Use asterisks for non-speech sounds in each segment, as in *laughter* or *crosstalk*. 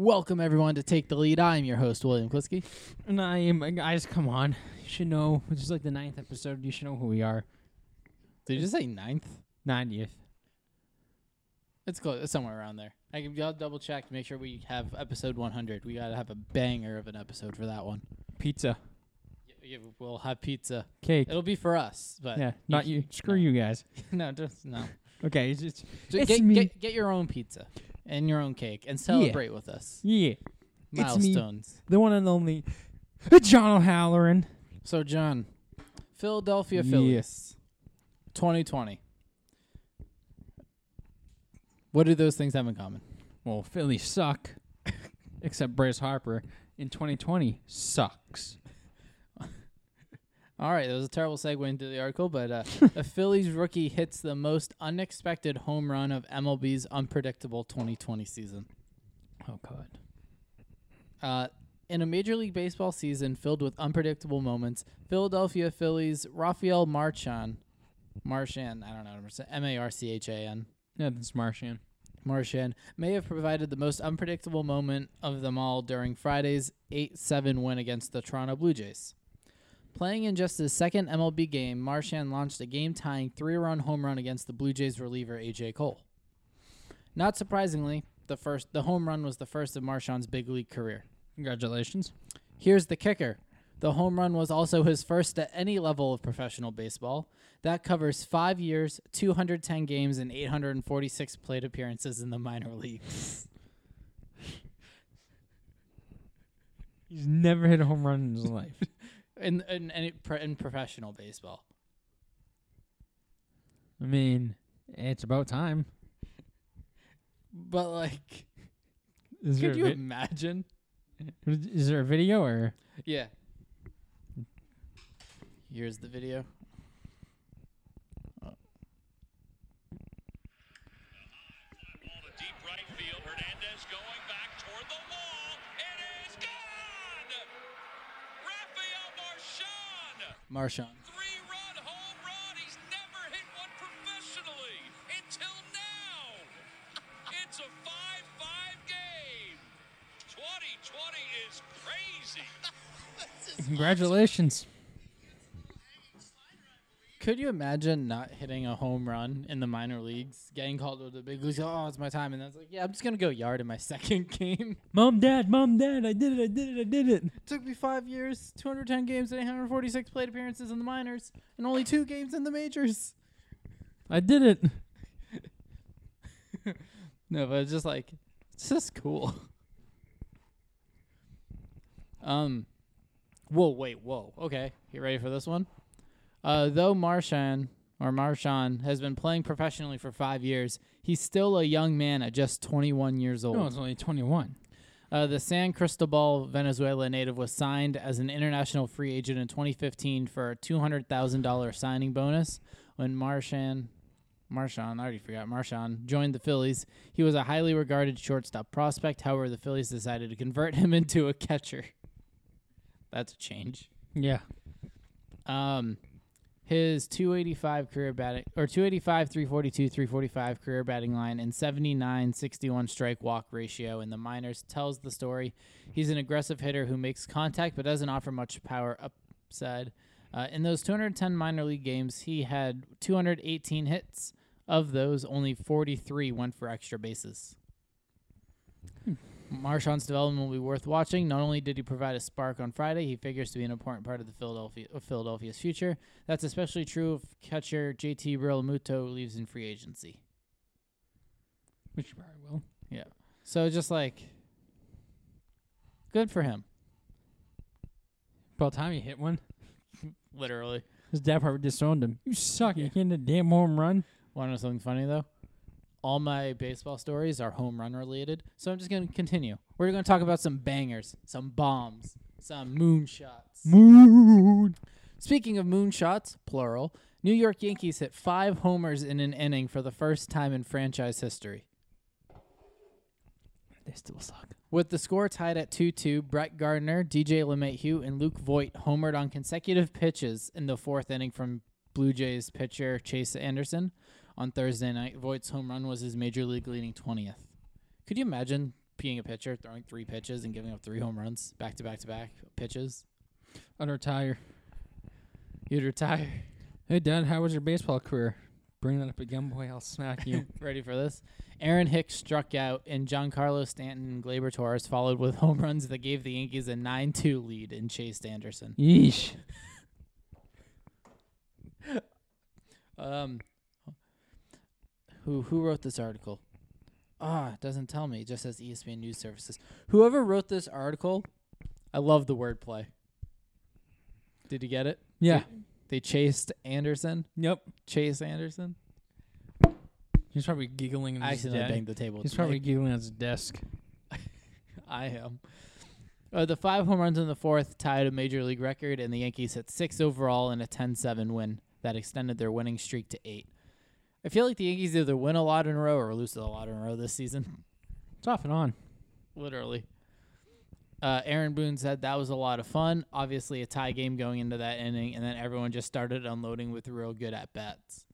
Welcome everyone to Take the Lead. I'm your host William Kliski. And I am, guys, come on. You should know. This is like the ninth episode. You should know who we are. Did you just say ninth? 90th. It's close. It's somewhere around there. I can I'll double check to make sure we have episode 100. We gotta have a banger of an episode for that one. Pizza. Yeah, we'll have pizza. Cake. It'll be for us, but yeah, not you. Screw no. you guys. *laughs* no, just no. Okay, it's just, Just It's get, me. get get your own pizza and your own cake and celebrate with us. yeah. Milestones. The one and only uh, John O'Halloran. So John, Philadelphia. Phillies, 2020. What do those things have in common? Well, Phillies suck. *laughs* Except Bryce Harper in 2020 sucks. All right, that was a terrible segue into the article, but uh, *laughs* a Phillies rookie hits the most unexpected home run of MLB's unpredictable 2020 season. Oh, God. Uh, in a Major League Baseball season filled with unpredictable moments, Philadelphia Phillies Rafael Marchan, Marchan, I don't know, how M-A-R-C-H-A-N, Yeah, that's Martian. Marchan may have provided the most unpredictable moment of them all during Friday's 8-7 win against the Toronto Blue Jays. Playing in just his second MLB game, Marchan launched a game-tying three-run home run against the Blue Jays reliever AJ Cole. Not surprisingly, the first the home run was the first of Marshawn's big league career. Congratulations. Here's the kicker. The home run was also his first at any level of professional baseball. That covers 5 years, 210 games and 846 plate appearances in the minor leagues. *laughs* He's never hit a home run in his life. *laughs* in in any in professional baseball. I mean, it's about time. But like, Is could you vi- imagine? is there a video or? Yeah. Here's the video. Ball to deep right field. Hernandez going back toward the wall. It is gone! Rafael Marchan! Marchan. Three-run home run. He's never hit one professionally until now. It's a 5-5 game. 2020 is crazy. *laughs* Congratulations. Could you imagine not hitting a home run in the minor leagues, getting called to the big leagues? Oh, it's my time, and then it's like, yeah, I'm just gonna go yard in my *laughs* second game. Mom, dad, mom, dad, I did it, I did it, I did it. it Took me five years, 210 games, and 846 plate appearances in the minors, and only two games in the majors. I did it. *laughs* No, but it's just like it's just cool. *laughs* Um, whoa, wait, whoa. Okay, you ready for this one? Uh, though Marchan or Marchan has been playing professionally for five years, he's still a young man at just 21 years old. No, it's only 21. Uh, the San Cristobal, Venezuela native was signed as an international free agent in 2015 for a $200,000 signing bonus. When Marchan, Marchan, I already forgot, Marchan joined the Phillies, he was a highly regarded shortstop prospect. However, the Phillies decided to convert him *laughs* into a catcher. That's a change. Yeah. Um, his 285 career batting or 285, 342, 345 career batting line and 79 61 strike walk ratio in the minors tells the story. He's an aggressive hitter who makes contact but doesn't offer much power upside. Uh, in those 210 minor league games, he had 218 hits. Of those, only 43 went for extra bases. Marchan's development will be worth watching. Not only did he provide a spark on Friday, he figures to be an important part of the Philadelphia of Philadelphia's future. That's especially true if catcher JT Realmuto leaves in free agency. Which you probably will. Yeah. So just like good for him, About time you hit one. *laughs* literally. His dad probably disowned him. You suck. You can't hit a damn home run. Want to know something funny though? All my baseball stories are home run related, so I'm just gonna continue. We're gonna talk about some bangers, some bombs, some moonshots. Moon. Speaking of moonshots, plural, New York Yankees hit five homers in an inning for the first time in franchise history. They still suck. With the score tied at 2 2, Brett Gardner, DJ LeMahieu, and Luke Voit homered on consecutive pitches in the fourth inning from Blue Jays pitcher Chase Anderson. On Thursday night, Voit's home run was his major league leading 20th. Could you imagine being a pitcher, throwing three pitches and giving up three home runs back to back to back pitches. I'd retire. You'd retire. Hey, Dad, how was your baseball career? Bring that up again, boy. I'll smack you. *laughs* Ready for this? Aaron Hicks struck out, and Giancarlo Stanton and Gleyber Torres followed with home runs that gave the Yankees a 9 2 lead in Chase Anderson. Yeesh. *laughs* Um, who who wrote this article? Ah, it doesn't tell me. It just says ESPN News Services. Whoever wrote this article, I love the wordplay. Did you get it? Yeah. They chased Anderson. Yep. Chase Anderson. He's probably giggling in I his accidentally banged the table. He's probably giggling at his desk. *laughs* I am. Uh, the five home runs in the fourth tied a major league record, and the Yankees hit six overall in a 10-7 win that extended their winning streak to eight. I feel like the Yankees either win a lot in a row or lose a lot in a row this season. It's off and on. literally. Uh, Aaron Boone said that was a lot of fun. Obviously, a tie game going into that inning, and then everyone just started unloading with real good at bats.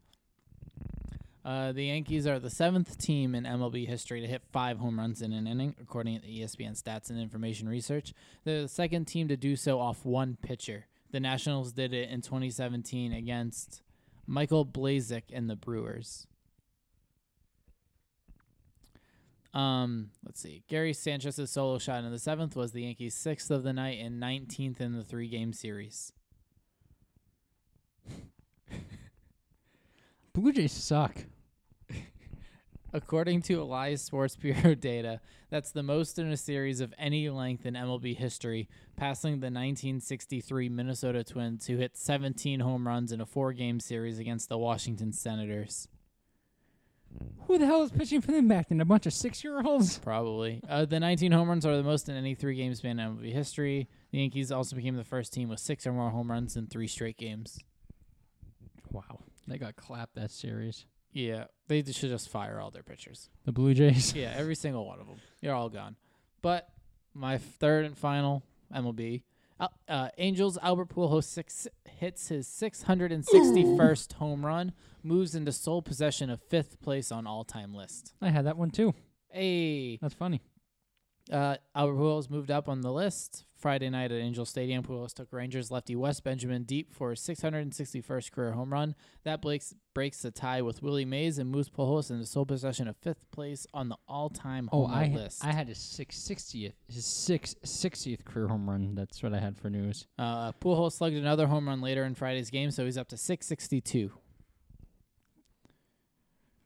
Uh, the Yankees are the seventh team in MLB history to hit five home runs in an inning, according to ESPN Stats and Information Research. They're the second team to do so off one pitcher. The Nationals did it in 2017 against Michael Blazek and the Brewers. Um, let's see. Gary Sanchez's solo shot in the seventh was the Yankees' sixth of the night and 19th in the three-game series. Blue Jays suck. According to Elias Sports *laughs* Bureau data, that's the most in a series of any length in MLB history, passing the 1963 Minnesota Twins, who hit 17 home runs in a four-game series against the Washington Senators. Who the hell is pitching for them back then? A bunch of six-year-olds? Probably. Uh, the 19 home runs are the most in any three-game span in MLB history. The Yankees also became the first team with six or more home runs in three straight games. Wow. They got clapped that series. Yeah, they should just fire all their pitchers. The Blue Jays. Yeah, *laughs* every single one of them. You're all gone. But my third and final MLB, uh, uh, Angels Albert Pujols six hits his 661st home run, moves into sole possession of fifth place on all-time list. I had that one too. Hey, That's funny. Uh, Albert Pujols moved up on the list Friday night at Angel Stadium. Pujols took Rangers lefty Wes Benjamin deep for his 661st career home run. That breaks breaks the tie with Willie Mays and moves Pujols into sole possession of fifth place on the all-time Oh, home I run list. I had his six sixtieth his six sixtieth career home run. That's what I had for news. Uh, Pujols slugged another home run later in Friday's game, so he's up to 662.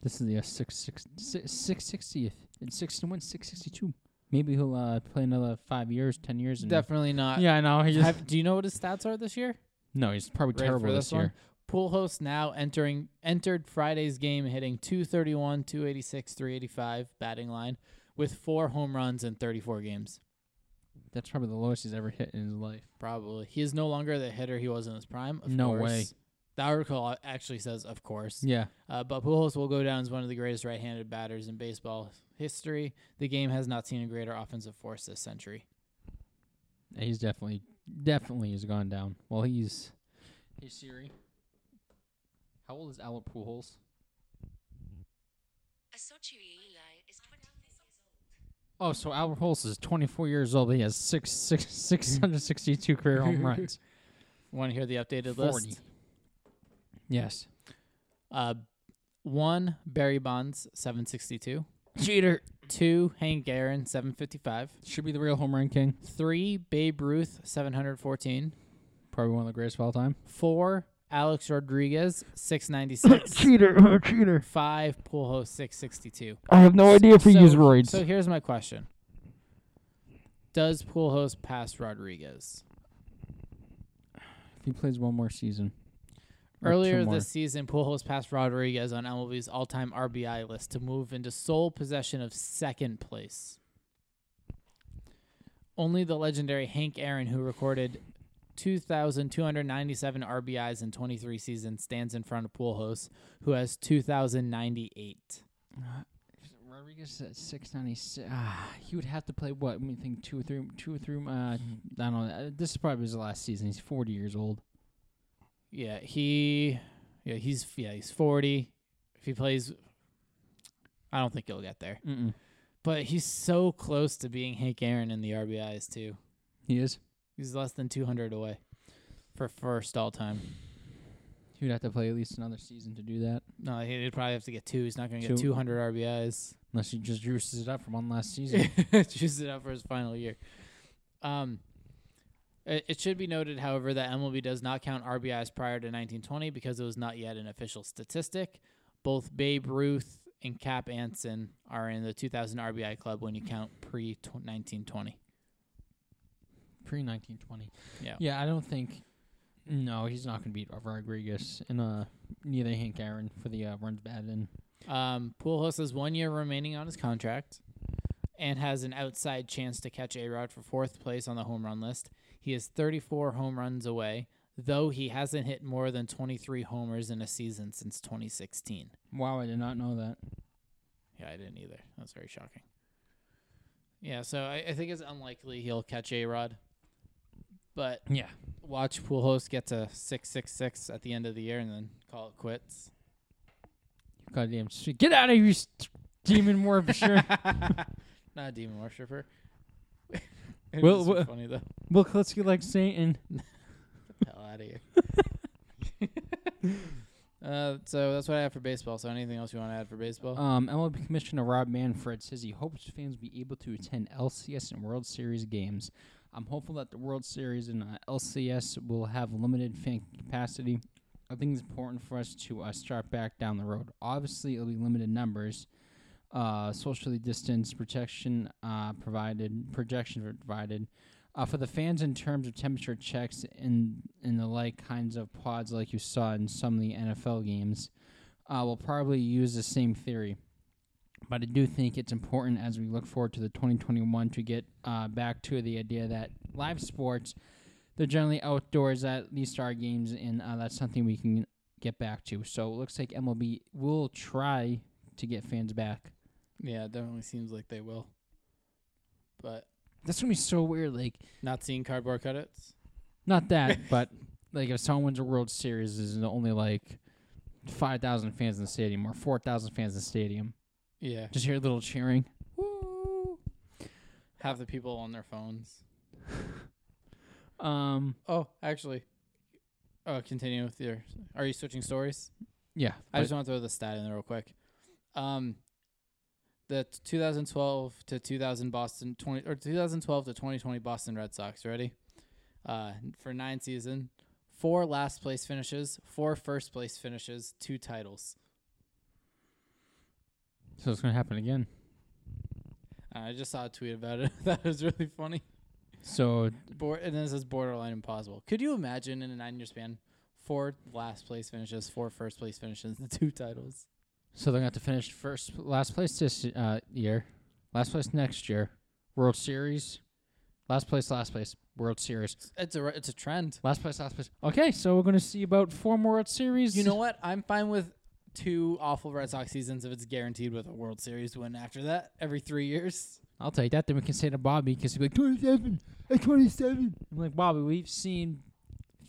This is the uh, six six six six sixtieth. It's six one six sixty two. Maybe he'll uh, play another five years, ten years. And Definitely not. Yeah, I know. He just Have, do you know what his stats are this year? no. He's probably Ready terrible for this, this year. one? Pujols now entering entered Friday's game hitting 231, 286, 385 batting line with four home runs in 34 games. That's probably the lowest he's ever hit in his life. Probably. He is no longer the hitter he was in his prime. Of No course. way. The article actually says, of course. Yeah. Uh, but Pujols will go down as one of the greatest right-handed batters in baseball history. The game has not seen a greater offensive force this century. He's definitely definitely has gone down. Well, he's hey Siri. How old is Albert Pujols? Asochi Eli is 20 years old. Oh, so Albert Pujols is 24 years old. He has six six six hundred sixty two career home *laughs* runs. Want to hear the updated 40. list? Yes. Uh, one Barry Bonds, 762. Cheater. Two Hank Aaron, 755. Should be the real home run king. Three Babe Ruth, 714. Probably one of the greatest of all time. Four Alex Rodriguez, 696. *laughs* cheater. *laughs* cheater. Five Pujols, 662. I have no idea if he so, used roids. So here's my question: Does Pujols pass Rodriguez? if he plays one more season. Or two Earlier this season, Pujols passed Rodriguez on MLB's all-time RBI list to move into sole possession of second place. Only the legendary Hank Aaron, who recorded 2,297 RBIs in 23 seasons, stands in front of Pujols, who has 2,098. Rodriguez at six ninety six. Ah, he would have to play what? Let me think. Two or three. Two or three. Uh, I don't know. Uh, This is probably his last season. He's forty years old. Yeah, he, yeah, he's yeah he's 40. If he plays, I don't think he'll get there. Mm-mm. But he's so close to being Hank Aaron in the RBIs too. He is. He's less than 200 away for first all time. He would have to play at least another season to do that, No, he'd probably have to get two. He's not going to get 200 RBIs. unless he just juices it up from one last *laughs* season. Choose it up for his final year. Um, it, should be noted, however, that MLB does not count RBIs prior to 1920 because it was not yet an official statistic. Both Babe Ruth and Cap Anson are in the 2000 RBI club when you count pre 1920. Pre nineteen twenty. Yeah. Yeah, I don't think. No, he's not going to beat Rodriguez, and uh, neither Hank Aaron for the uh, runs batted in. Um, Pujols has one year remaining on his contract and has an outside chance to catch A Rod for fourth place on the home run list. He is 34 home runs away, though he hasn't hit more than 23 homers in a season since 2016. Wow, I did not know that. Yeah, I didn't either. That's very shocking. Yeah, so I, I think it's unlikely he'll catch A Rod, but Yeah. watch Pujols get to 666 at the end of the year and then call it quits. Goddamn. Get out of here, you demon *laughs* worshiper. Not a demon worshiper. Well, well, well- funny though. Will Klitsky like Satan. *laughs* hell out of here. *laughs* uh, so that's what I have for baseball. So anything else you want to add for baseball? Um, MLB Commissioner Rob Manfred says he hopes fans will be able to attend LCS and World Series games. I'm hopeful that the World Series and uh, LCS will have limited fan capacity. I think it's important for us to uh, start back down the road. Obviously, it'll be limited numbers, uh, socially distanced, protection uh, provided, projection provided. Uh, for the fans, in terms of temperature checks and and the like kinds of pods, like you saw in some of the NFL games, uh, we'll probably use the same theory. But I do think it's important as we look forward to the 2021 to get uh, back to the idea that live sports, they're generally outdoors at least our games, and uh, that's something we can get back to. So it looks like MLB will try to get fans back. Yeah, it definitely seems like they will. But That's gonna be so weird. Like not seeing cardboard cutouts. not that, *laughs* but like if someone wins a World Series, is only like five thousand fans in the stadium or four thousand fans in the stadium. Yeah, Just hear a little cheering. Woo! Have the people on their phones. *laughs* Um, Oh, actually, oh, continue with your. Are you switching stories? yeah, I just want to throw the stat in there real quick. Um, the 2012 to 2000 Boston 20 or 2012 to 2020 Boston Red Sox. Ready? Uh, for nine season, four last place finishes, four first place finishes, two titles. so it's gonna happen again. Uh, I just saw a tweet about it. *laughs* that was really funny. So and this is borderline impossible. Could you imagine in a nine year span, four last place finishes, four first place finishes, and *laughs* two titles? So they're going to have to finish first, last place this uh, year, last place next year, World Series, last place, last place, World Series, It's a it's a trend. last place, last place. Okay, so we're going to see about four more World Series. You know what? I'm fine with two awful Red Sox seasons if it's guaranteed with a World Series win after that every three years. I'll take that. Then we can say to Bobby because he'll like twenty-seven, at twenty-seven. I'm like Bobby, we've seen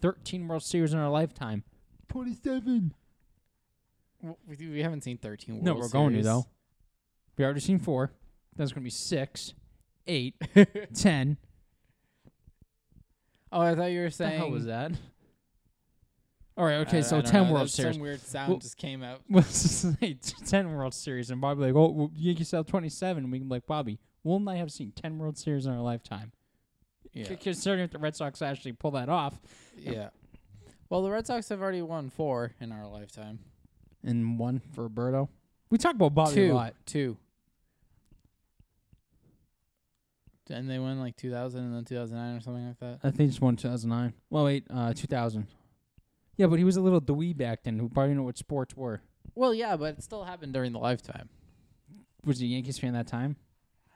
thirteen World Series in our lifetime. Twenty-seven. We, haven't seen 13 World No, we're going to Series. though. We already seen four. That's going to be six, eight, *laughs* ten. Oh, I thought you were saying. hell was that? All right, okay, I- so I don't ten know, World that- Series. Some weird sound Well- just came out. *laughs* T- *laughs* ten World Series, and Bobby like, oh, well, Yankees have twenty-seven. And we can be like, Bobby, we'll I have seen ten World Series in our lifetime? Yeah. C- Considering if the Red Sox actually pull that off, yeah. Well, the Red Sox have already won four in our lifetime. And one for Roberto. We talk about Bobby two. a lot. Two. And they won like 2000 and then 2009 or something like that. I think it's one two thousand nine. Well, wait, uh, two thousand. Yeah, but he was a little dweeb back then, who probably didn't know what sports were. Well, yeah, but it still happened during the lifetime. Was he a Yankees fan that time?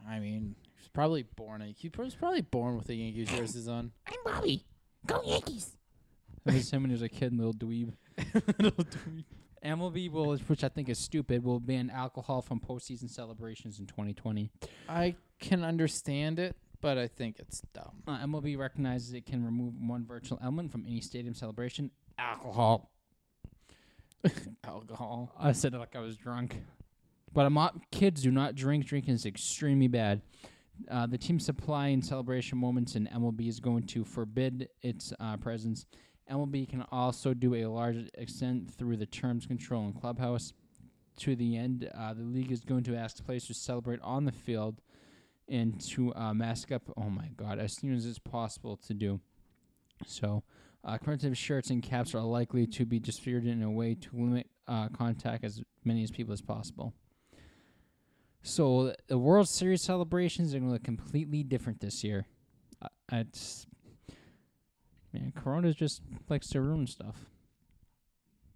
I mean, he was probably born. A, he was probably born with the Yankees jerseys on. I'm Bobby. Go Yankees. That was him when he was a kid, little dweeb. *laughs* Little dweeb. MLB will, which I think is stupid, will ban alcohol from postseason celebrations in 2020. I can understand it, but I think it's dumb. Uh, MLB recognizes it can remove one virtual element from any stadium celebration: alcohol. *laughs* Alcohol. I said it like I was drunk. But I'm not, kids do not drink. Drinking is extremely bad. Uh, the team supply and celebration moments in MLB is going to forbid its uh, presence. MLB can also do a large extent through the terms control in clubhouse. To the end, uh, the league is going to ask players to celebrate on the field and to uh, mask up. Oh my God! As soon as it's possible to do. So, uh, commemorative shirts and caps are likely to be disfigured in a way to limit uh, contact as many as people as possible. So the World Series celebrations are going to look completely different this year. Uh, it's man, Corona just likes to ruin stuff.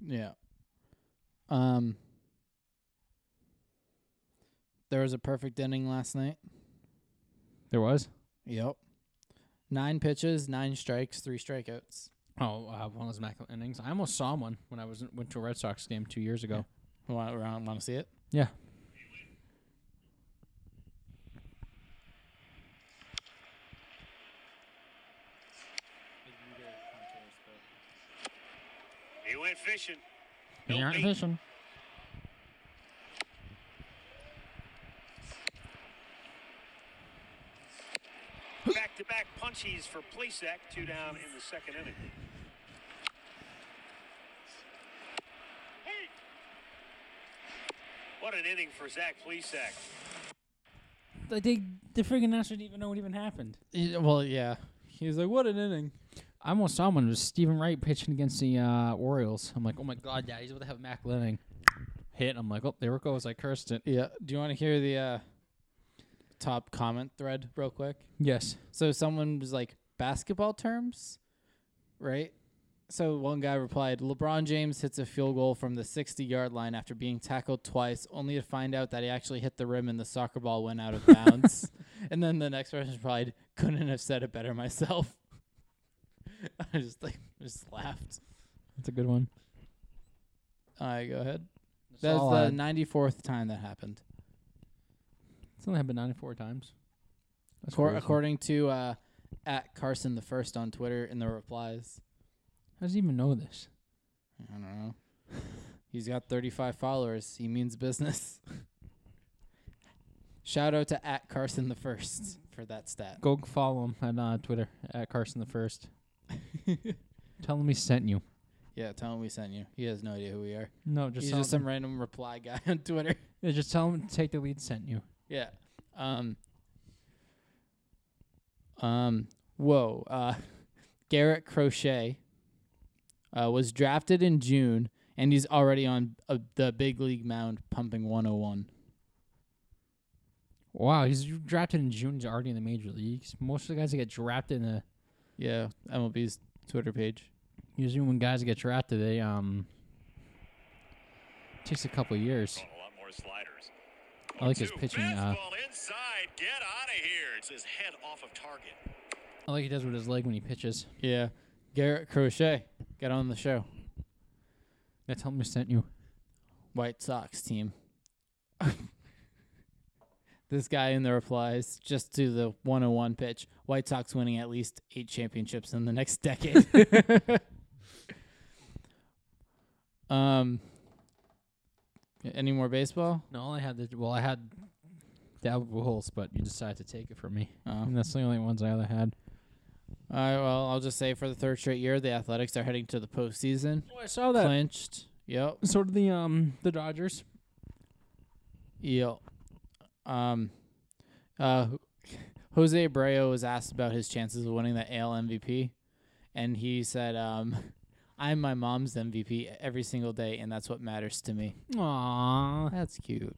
Yeah. Um. There was a perfect inning last night. There was. Yep. Nine pitches, nine strikes, three strikeouts. Oh, uh, one of those immaculate innings. I almost saw one when I was went to a Red Sox game two years ago. Want, want to see it? Yeah. Went fishing. They No aren't bait. fishing. Back-to-back punchies for Plesac. Two down in the second inning. What an inning for Zach Plesac. Like they, the freaking announcer didn't even know what even happened. Yeah, well, yeah. He was like, "What an inning!" I almost saw one. It was Steven Wright pitching against the uh, Orioles. I'm like, oh my god, yeah, he's about to have immaculate inning. Hit. I'm like, oh, there it goes. I cursed it. Yeah. Do you want to hear the uh, top comment thread real quick? Yes. So someone was like, "Basketball terms, right?" So one guy replied, "LeBron James hits a field goal from the 60-yard line after being tackled twice, only to find out that he actually hit the rim and the soccer ball went out of bounds." *laughs* and then the next person replied, "Couldn't have said it better myself." *laughs* I just like just laughed. That's a good one. All right, go ahead. That's That's the I- 94th time that happened. It's only happened 94 times. That's Accor- crazy. according to uh, at Carson the first on Twitter in the replies. How does he even know this? I don't know. *laughs* He's got 35 followers. He means business. *laughs* Shout out to at Carson the first for that stat. Go follow him on uh, Twitter at Carson the First. *laughs* Tell him we sent you. Yeah, tell him we sent you. He has no idea who we are. No, just He's tell just him. some random reply guy *laughs* on Twitter. Yeah, just tell him to take the lead. Sent you. Yeah. Um. Um. Whoa. Uh, *laughs* Garrett Crochet. Uh, was drafted in June, and he's already on uh, the big league mound, pumping 101. Wow, he's drafted in June. He's already in the major leagues. Most of the guys that get drafted in the Yeah, MLB's Twitter page. usually when guys get drafted, they um takes a couple years. A lot more sliders. I like his pitching. Uh, inside. Get out of here. It's his head off of target. I like he does with his leg when he pitches. Yeah, Garrett Crochet, get on the show. Yeah, tell him we sent you. White Sox team. *laughs* this guy in the replies just to the 101 pitch. White Sox winning at least eight championships in the next *laughs* decade. *laughs* um, any more baseball? No, all I had the well, I had Pujols, but you decided to take it from me. Oh. And that's the only ones I other had. All right. Well, I'll just say for the third straight year, the Athletics are heading to the postseason. Oh, I saw that Clinched. Yep. So did the um the Dodgers. Yep. Um, uh, Jose Abreu was asked about his chances of winning the AL MVP, and he said, um, *laughs* "I'm my mom's MVP every single day, and that's what matters to me." Aww, That's cute.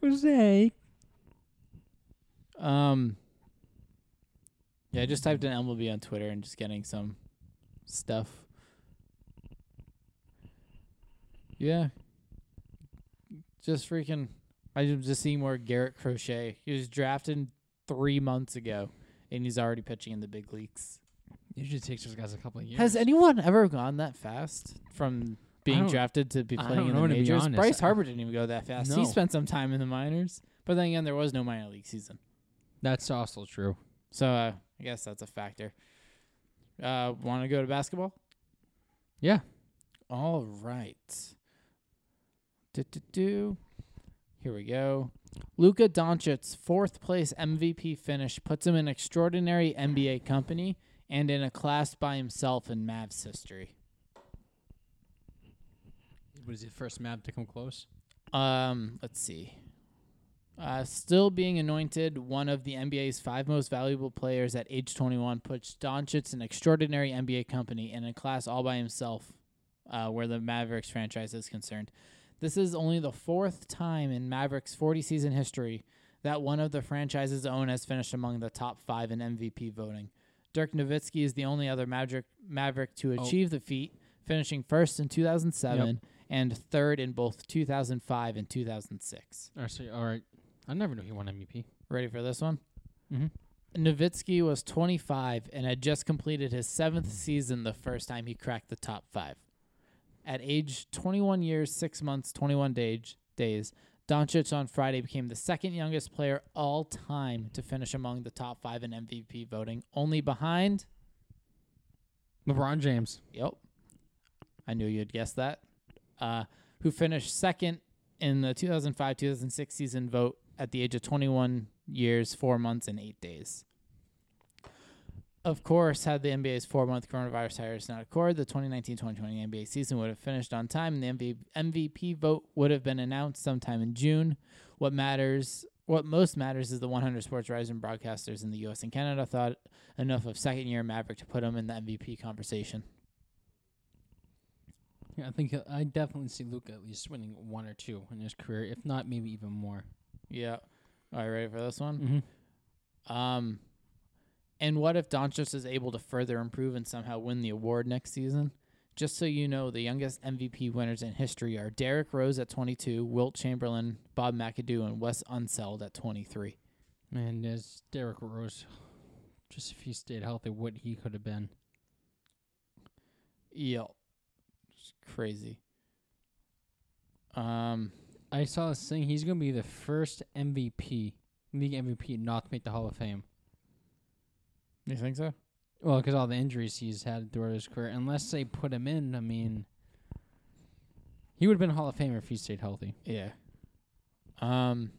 Jose. Um, yeah, I just typed in MLB on Twitter and just getting some stuff. Yeah, just freaking. I'm just seeing more Garrett Crochet. He was drafted three months ago, and he's already pitching in the big leagues. Usually takes those guys a couple of years. Has anyone ever gone that fast from being drafted to be I playing don't in know, the to be majors? honest. Bryce Harper didn't even go that fast. No. He spent some time in the minors, but then again, there was no minor league season. That's also true. So uh, I guess that's a factor. Uh, Want to go to basketball? Yeah. All right. Do, do, do. Here we go. Luka Doncic's fourth place MVP finish puts him in extraordinary NBA company and in a class by himself in Mavs history. Was he the first map to come close? Um, let's see. Uh, still being anointed one of the NBA's five most valuable players at age 21 puts Doncic in extraordinary NBA company and in a class all by himself, uh, where the Mavericks franchise is concerned. This is only the fourth time in Mavericks' 40 season history that one of the franchise's own has finished among the top five in MVP voting. Dirk Nowitzki is the only other Maverick, Maverick to Oh. achieve the feat, finishing first in 2007 and third in both 2005 and 2006. Or so, all right. I never knew he won MVP. Ready for this one? Mm-hmm. Nowitzki was 25 and had just completed his seventh season the first time he cracked the top five. At age 21 years, 6 months, 21 days, days, Doncic on Friday became the second youngest player all time to finish among the top five in MVP voting, only behind. LeBron James. Yep. I knew you'd guess that. Uh, who finished second in the 2005 2006 season vote at the age of 21 years, 4 months, and 8 days. Of course, had the NBA's four month coronavirus hiatus not occurred, the 2019 2020 NBA season would have finished on time and the MV- MVP vote would have been announced sometime in June. What matters, what most matters, is the 100 sports rising broadcasters in the U.S. and Canada thought enough of second year Maverick to put him in the MVP conversation. Yeah, I think I definitely see Luka at least winning one or two in his career, if not maybe even more. Yeah. All right, ready for this one? Mm-hmm. Um, and what if Doncic is able to further improve and somehow win the award next season? Just so you know, the youngest MVP winners in history are Derrick Rose at 22, Wilt Chamberlain, Bob McAdoo, and Wes Unseld at 23. Man, there's Derrick Rose. Just if he stayed healthy, what he could have been. Yep. It's crazy. Um, I saw this thing. He's gonna be the first MVP, league MVP, not to make the Hall of Fame. You think so? Well, because all the injuries he's had throughout his career. Unless they put him in, I mean, he would have been a Hall of Famer if he stayed healthy. Yeah. Um.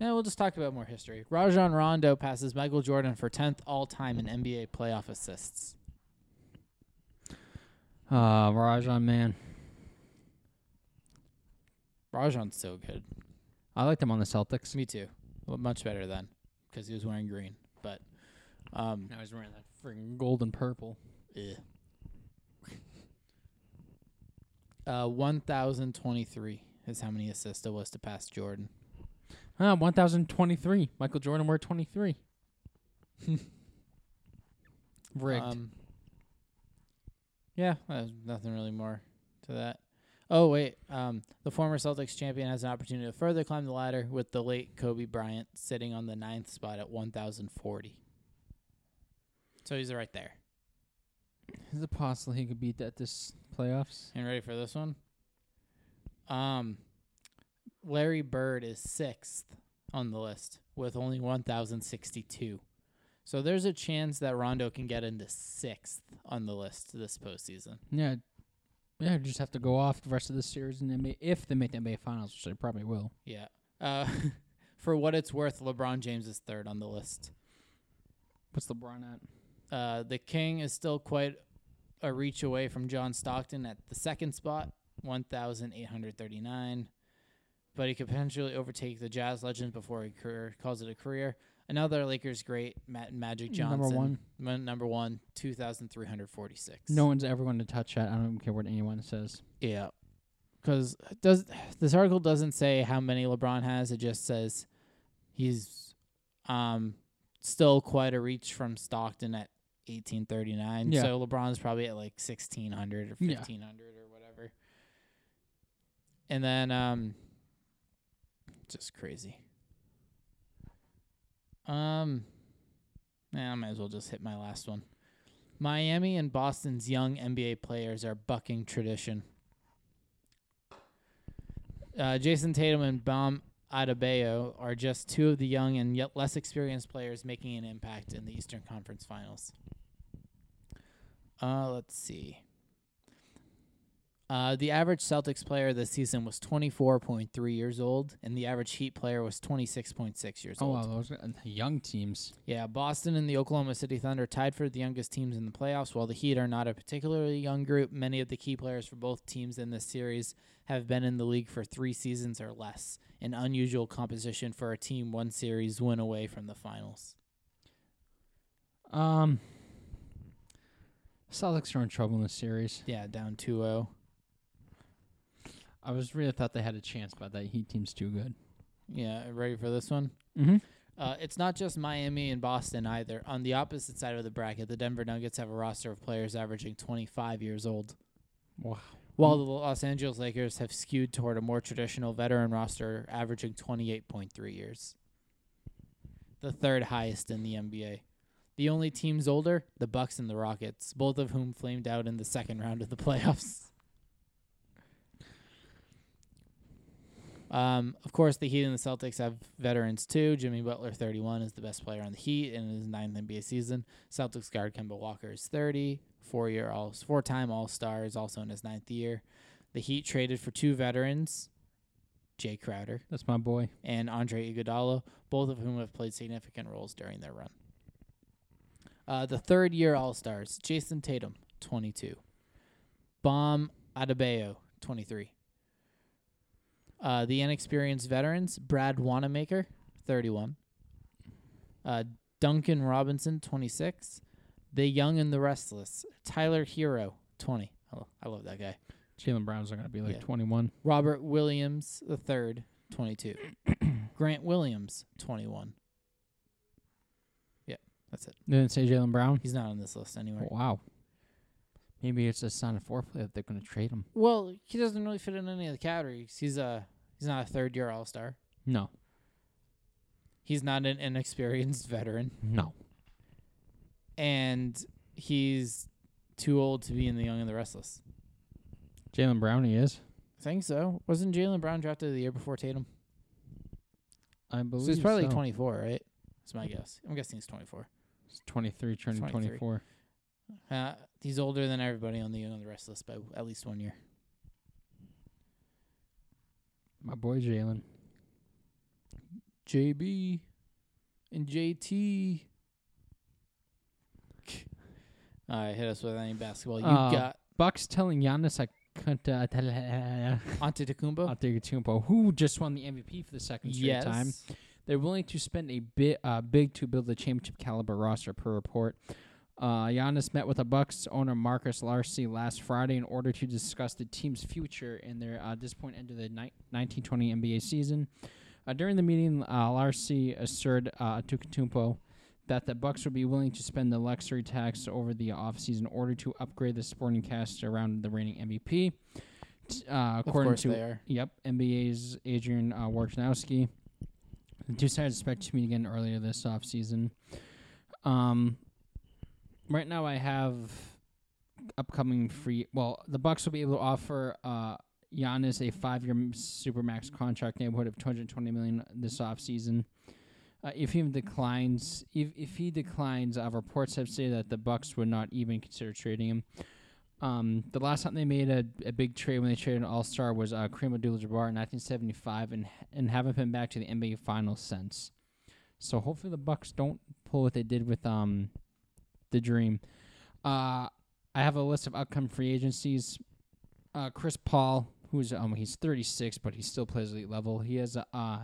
Yeah, we'll just talk about more history. Rajon Rondo passes Michael Jordan for 10th all time in NBA playoff assists. Uh, Rajon, man, Rajon's so good. I liked him on the Celtics. Me too. Well, much better then, because he was wearing green. But, um, Now he's wearing that freaking gold and purple. eh. uh, one thousand twenty-three is how many assists it was to pass Jordan. Ah, 1,023. Michael Jordan wore 23. *laughs* Rigged. Um, yeah, there's nothing really more to that. Oh wait, um, the former Celtics champion has an opportunity to further climb the ladder with the late Kobe Bryant sitting on the ninth spot at 1,040. So he's right there. Is it possible he could beat that this playoffs? And ready for this one? Um, Larry Bird is sixth on the list with only 1,062. So there's a chance that Rondo can get into sixth on the list this postseason. Yeah. Yeah, just have to go off the rest of the series the NBA if they make the NBA Finals, which they probably will. Yeah. Uh, *laughs* for what it's worth, LeBron James is third on the list. What's LeBron at? Uh, the King is still quite a reach away from John Stockton at the second spot, 1,839. But he could potentially overtake the Jazz legend before he career, calls it a career. Another Lakers great, Matt Magic Johnson. Number one. Ma- Number one, 2,346. No one's ever going to touch that. I don't care what anyone says. Yeah. Because does this article doesn't say how many LeBron has. It just says he's um still quite a reach from Stockton at 1839. Yeah. So LeBron's probably at like 1600 or Yeah. 1500 or whatever. And then um just crazy. Um yeah, I might as well just hit my last one. Miami and Boston's young NBA players are bucking tradition. Uh, Jayson Tatum and Bam Adebayo are just two of the young and yet less experienced players making an impact in the Eastern Conference Finals. Uh, let's see. Uh, the average Celtics player this season was 24.3 years old, and the average Heat player was 26.6 years old. Oh, old. wow, those are young teams. Yeah, Boston and the Oklahoma City Thunder tied for the youngest teams in the playoffs, while the Heat are not a particularly young group. Many of the key players for both teams in this series have been in the league for three seasons or less, an unusual composition for a team one series win away from the finals. Um, Celtics are in trouble in this series. Yeah, down oh. 2 0. I was really thought they had a chance, but that Heat team's too good. Yeah, ready for this one? Mm-hmm. Uh, it's not just Miami and Boston either. On the opposite side of the bracket, the Denver Nuggets have a roster of players averaging 25 years old, Wow. while the Los Angeles Lakers have skewed toward a more traditional veteran roster averaging 28.3 years. The third highest in the NBA. The only teams older, the Bucks and the Rockets, both of whom flamed out in the second round of the *laughs* playoffs. Um, of course, the Heat and the Celtics have veterans too. Jimmy Butler, 31, is the best player on the Heat in his ninth NBA season. Celtics guard Kemba Walker is 30, four year all four time All Star is also in his ninth year. The Heat traded for two veterans, Jae Crowder That's my boy. and Andre Iguodala, both of whom have played significant roles during their run. Uh, the third year All Stars, Jayson Tatum, 22. Bam Adebayo, 23. Uh, the inexperienced veterans, Brad Wanamaker, 31. Uh, Duncan Robinson, 26. The Young and the Restless, Tyler Herro, 20. I I love that guy. Jaylen Brown's are going to be like Yeah. 21. Robert Williams the third, 22. *coughs* Grant Williams, 21. Yeah, that's it. Didn't say Jaylen Brown. He's not on this list anywhere. Wow. Maybe it's a sign of foreplay that they're going to trade him. Well, he doesn't really fit in any of the categories. He's a he's not a third year All Star. No. He's not an inexperienced veteran, No. and he's too old to be in the Young and the Restless. Jaylen Brown, he is. I think so. Wasn't Jaylen Brown drafted the year before Tatum? I believe So he's probably so. 24, right? That's my guess. I'm guessing he's 24. He's 23, turning 23. 24. Uh, he's older than everybody on the Young and the Restless by at least one year. My boy Jaylen. JB and JT. All right, hit us with any basketball you Uh, got. Bucks telling Giannis I couldn't uh, tell *laughs* Antetokounmpo. Antetokounmpo, who just won the MVP for the second straight yes. time. They're willing to spend a bit uh, big to build a championship caliber roster per report. Uh, Giannis met with the Bucks owner Marcus Lasry last Friday in order to discuss the team's future in their uh, this point into the ni- 1920 NBA season. Uh, during the meeting, uh, Lasry assured uh, Antetokounmpo that the Bucks would be willing to spend the luxury tax over the offseason in order to upgrade the sporting cast around the reigning MVP. Uh, Of according to they are. Yep, NBA's Adrian uh, Wojnarowski. The two sides expect to meet again earlier this offseason. Um, right now, I have upcoming free. Well, the Bucks will be able to offer uh, Giannis a five-year supermax contract neighborhood of 220 million this offseason. Uh, if he declines, if if he declines, uh, reports have said that the Bucks would not even consider trading him. Um, the last time they made a, a big trade when they traded an All Star was uh, Kareem Abdul-Jabbar in 1975, and and haven't been back to the NBA Finals since. So hopefully the Bucks don't pull what they did with um, the Dream. Uh, I have a list of upcoming free agencies. Uh, Chris Paul, who's um he's 36, but he still plays elite level. He has a uh,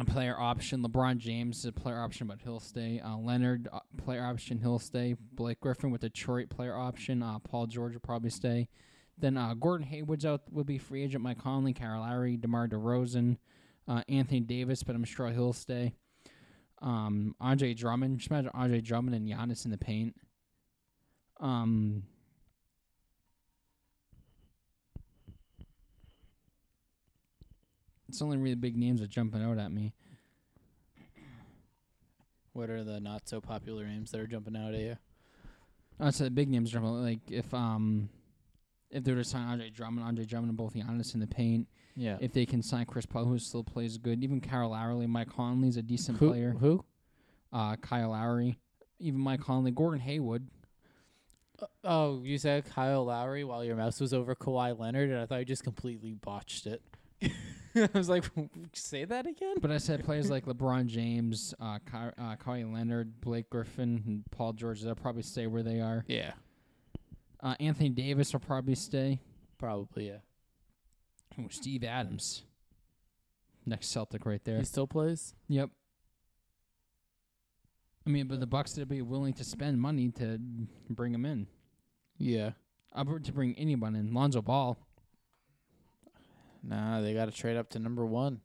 a player option. LeBron James is a player option, but he'll stay. Uh, Leonard, uh, player option, he'll stay. Blake Griffin with Detroit, player option. Uh, Paul George will probably stay. Then uh, Gordon Hayward's out, will be free agent. Mike Conley, Kyle Lowry, DeMar DeRozan, uh, Anthony Davis, but I'm sure he'll stay. Um, Andre Drummond, just imagine Andre Drummond and Giannis in the paint. Um, it's only really big names that are jumping out at me. What are the not so popular names that are jumping out at you? Oh, so the big names jumping. Like if um, if they were to sign Andre Drummond, Andre Drummond, and both Giannis in the paint. Yeah. If they can sign Chris Paul, who still plays good, even Kyle Lowry, Mike Conley's a decent who, player. Who? Uh, Kyle Lowry, even Mike Conley, Gordon Hayward. Oh, you said Kyle Lowry while your mouse was over Kawhi Leonard, and I thought you just completely botched it. *laughs* I was like, *laughs* say that again? But I said players like LeBron James, uh, Ky- uh, Kawhi Leonard, Blake Griffin, and Paul George, they'll probably stay where they are. Yeah, Uh, Anthony Davis will probably stay. probably, yeah. Ooh, Steve Adams. Next Celtic right there. He still plays? Yep. I mean, but the Bucks would be willing to spend money to bring him in. Yeah. Uh, to bring anyone in. Lonzo Ball. Nah, they got to trade up to number one.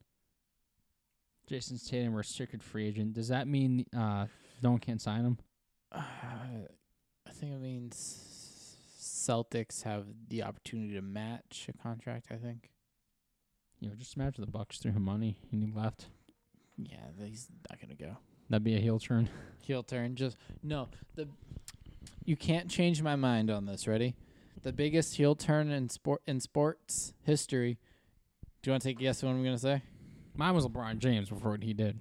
Jayson Tatum, restricted free agent. Does that mean uh, no one can sign him? Uh, *sighs* I think it means Celtics have the opportunity to match a contract, I think. You know, just imagine the Bucks threw him money and he left. Yeah, he's not going to go. That'd be a heel turn. *laughs* heel turn. Just no. The you can't change my mind on this. Ready? The biggest heel turn in sport in sports history. Do you want to take a guess what I'm gonna say? Mine was LeBron James before what he did.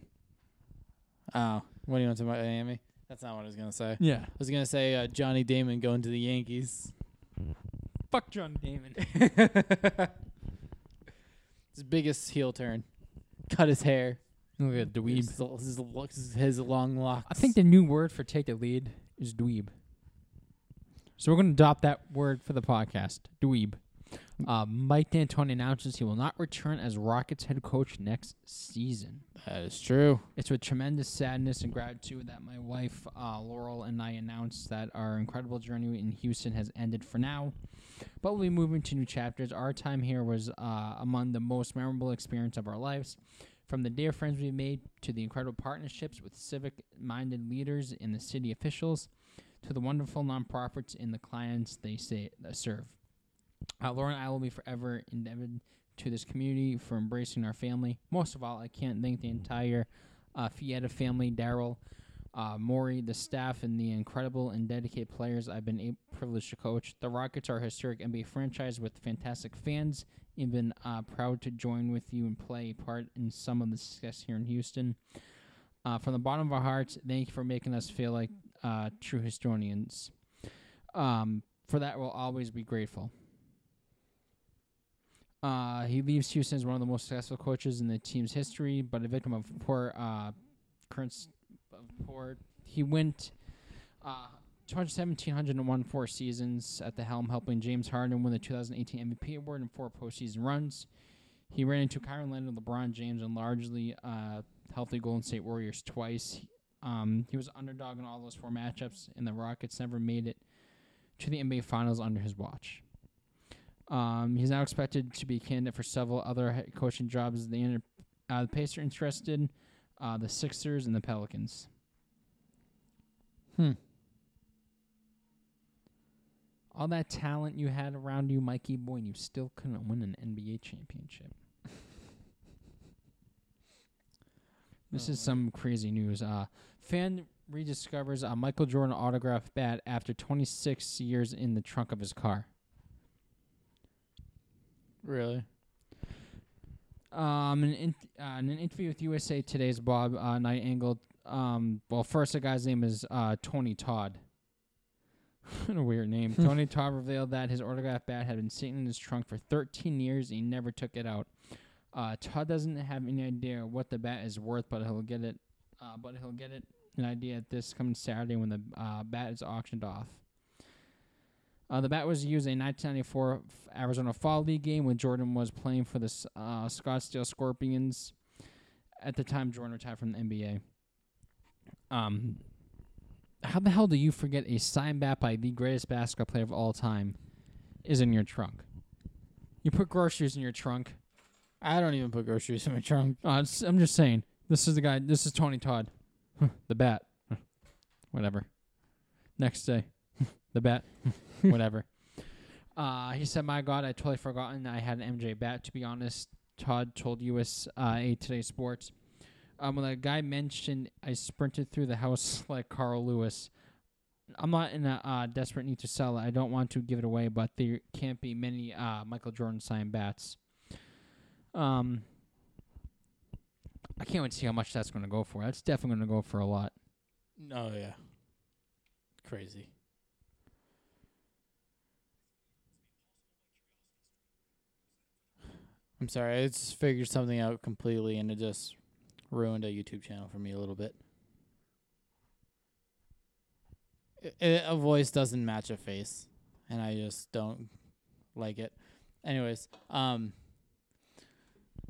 Oh, what do you want to about Miami? That's not what I was gonna say. Yeah. I was gonna say uh, Johnny Damon going to the Yankees. Fuck John Damon. *laughs* His biggest heel turn. Cut his hair. Look at dweeb. His, his, his, his long locks. I think the new word for take the lead is dweeb. So we're going to adopt that word for the podcast, dweeb. Uh, Mike D'Antoni announces he will not return as Rockets head coach next season. that is true. It's with tremendous sadness and gratitude that my wife, uh, Laurel, and I announce that our incredible journey in Houston has ended for now. But we'll be moving to new chapters. Our time here was uh, among the most memorable experience of our lives. From the dear friends we've made to the incredible partnerships with civic minded leaders and the city officials to the wonderful nonprofits and the clients they say, uh, serve. Uh, Laura and I will be forever indebted to this community for embracing our family. Most of all, I can't thank the entire uh, family, Daryl, uh, Morey, the staff, and the incredible and dedicated players I've been privileged to coach. The Rockets are a historic NBA franchise with fantastic fans. Even uh, proud to join with you and play a part in some of the success here in Houston. Uh, from the bottom of our hearts, thank you for making us feel like uh, true Houstonians. Um, for that, we'll always be grateful. Uh, he leaves Houston as one of the most successful coaches in the team's history, but a victim of poor uh, current poor. He went uh, 1,701 four seasons at the helm, helping James Harden win the 2018 MVP award and four postseason runs. He ran into Kawhi Leonard, LeBron James, and largely uh, healthy Golden State Warriors twice. Um, he was underdog in all those four matchups, and the Rockets never made it to the NBA Finals under his watch. Um, he's now expected to be a candidate for several other head coaching jobs. The, inter- uh, the Pacers are interested, uh, the Sixers, and the Pelicans. Hmm. All that talent you had around you, Mikey boy, and you still couldn't win an NBA championship. *laughs* this Oh, is some crazy news. Uh, fan rediscovers a Michael Jordan autograph bat after 26 years in the trunk of his car. Really? Um, in, in, uh, in an interview with USA Today's Bob uh, Nightengale, um, well, first the guy's name is uh, Tony Todd. *laughs* what a weird name. *laughs* Tony Todd revealed that his autograph bat had been sitting in his trunk for 13 years and he never took it out. Uh, Todd doesn't have any idea what the bat is worth, but he'll get it. Uh, but he'll get it an idea at this coming Saturday when the uh, bat is auctioned off. Uh, the bat was used in a 1994 f- Arizona Fall League game when Jordan was playing for the S- uh, Scottsdale Scorpions. At the time, Jordan retired from the NBA. Um, how the hell do you forget a signed bat by the greatest basketball player of all time is in your trunk? You put groceries in your trunk. I don't even put groceries in my trunk. Uh, I'm just saying. This is the guy. This is Tony Todd. the bat. Whatever. Next day. The bat. *laughs* Whatever. Uh, he said, "My God, I totally forgotten I had an MJ bat." To be honest, Todd told USA uh, Today Sports. Um, when the guy mentioned I sprinted through the house *laughs* like Carl Lewis. I'm not in a uh, desperate need to sell it. I don't want to give it away, but there can't be many uh, Michael Jordan signed bats. Um, I can't wait to see how much that's going to go for. That's definitely going to go for a lot. Oh yeah. Crazy. I'm sorry, I just figured something out completely and it just ruined a YouTube channel for me a little bit. I- I- a voice doesn't match a face, and I just don't like it. Anyways, um,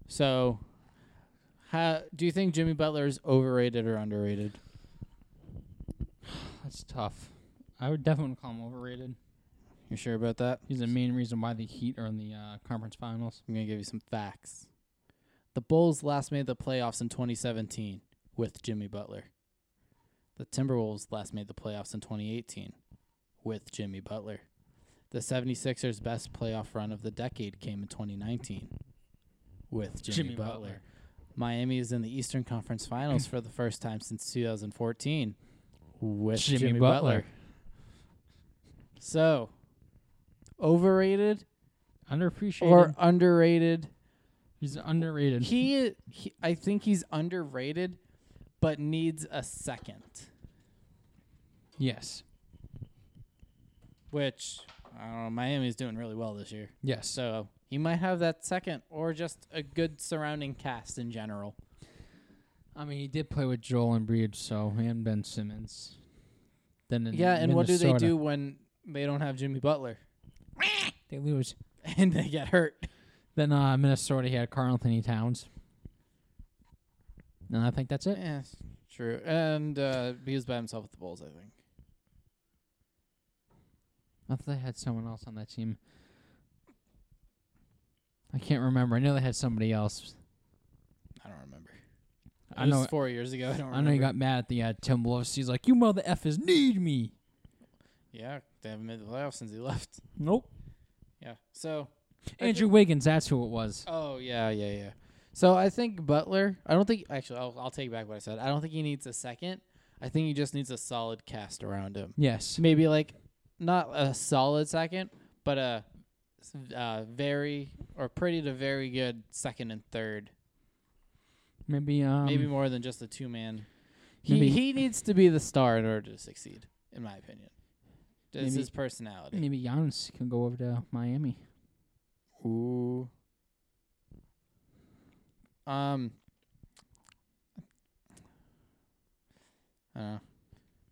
so how do you think Jimmy Butler is overrated or underrated? *sighs* That's tough. I would definitely call him overrated. You sure about that? He's the main reason why the Heat are in the uh, conference finals. I'm gonna give you some facts. The Bulls last made the playoffs in 2017 with Jimmy Butler. The Timberwolves last made the playoffs in 2018 with Jimmy Butler. The 76ers' best playoff run of the decade came in 2019 with Jimmy, Jimmy Butler. Butler. Miami is in the Eastern Conference Finals for the first time since 2014 with Jimmy Jimmy, Butler. Butler. So, overrated Underappreciated. or underrated? he's underrated. He, he, I think he's underrated, but needs a second. yes. Which I don't know. Miami's doing really well this year, Yes. so he might have that second, or just a good surrounding cast in general. I mean, he did play with Joel Embiid, so and Ben Simmons. Then in yeah, and what do they do when they don't have Jimmy Butler They lose. *laughs* and they get hurt? Then uh, Minnesota, he had Karl-Anthony Towns. And I think that's it. Yeah, true. And uh, he was by himself with the Bulls, I think. I thought they had someone else on that team. I can't remember. I know they had somebody else. I don't remember. I It was know. four years ago. I don't. I know he got mad at the uh, Timberwolves. He's like, "You mother effers need me." Yeah, they haven't made the playoffs since he *laughs* left. Nope. Yeah. So Andrew Wiggins. That's who it was. Oh yeah, yeah, yeah. So I think Butler. I don't think actually. I'll, I'll take back what I said. I don't think he needs a second. I think he just needs a solid cast around him. Yes. Maybe like not a solid second, but a uh, very or pretty to very good second and third. Maybe. Um, Maybe more than just a two man. He he needs to be the star in order to succeed, in my opinion. It's Maybe- his personality. Maybe Giannis can go over to Miami. Ooh. Um. I don't know.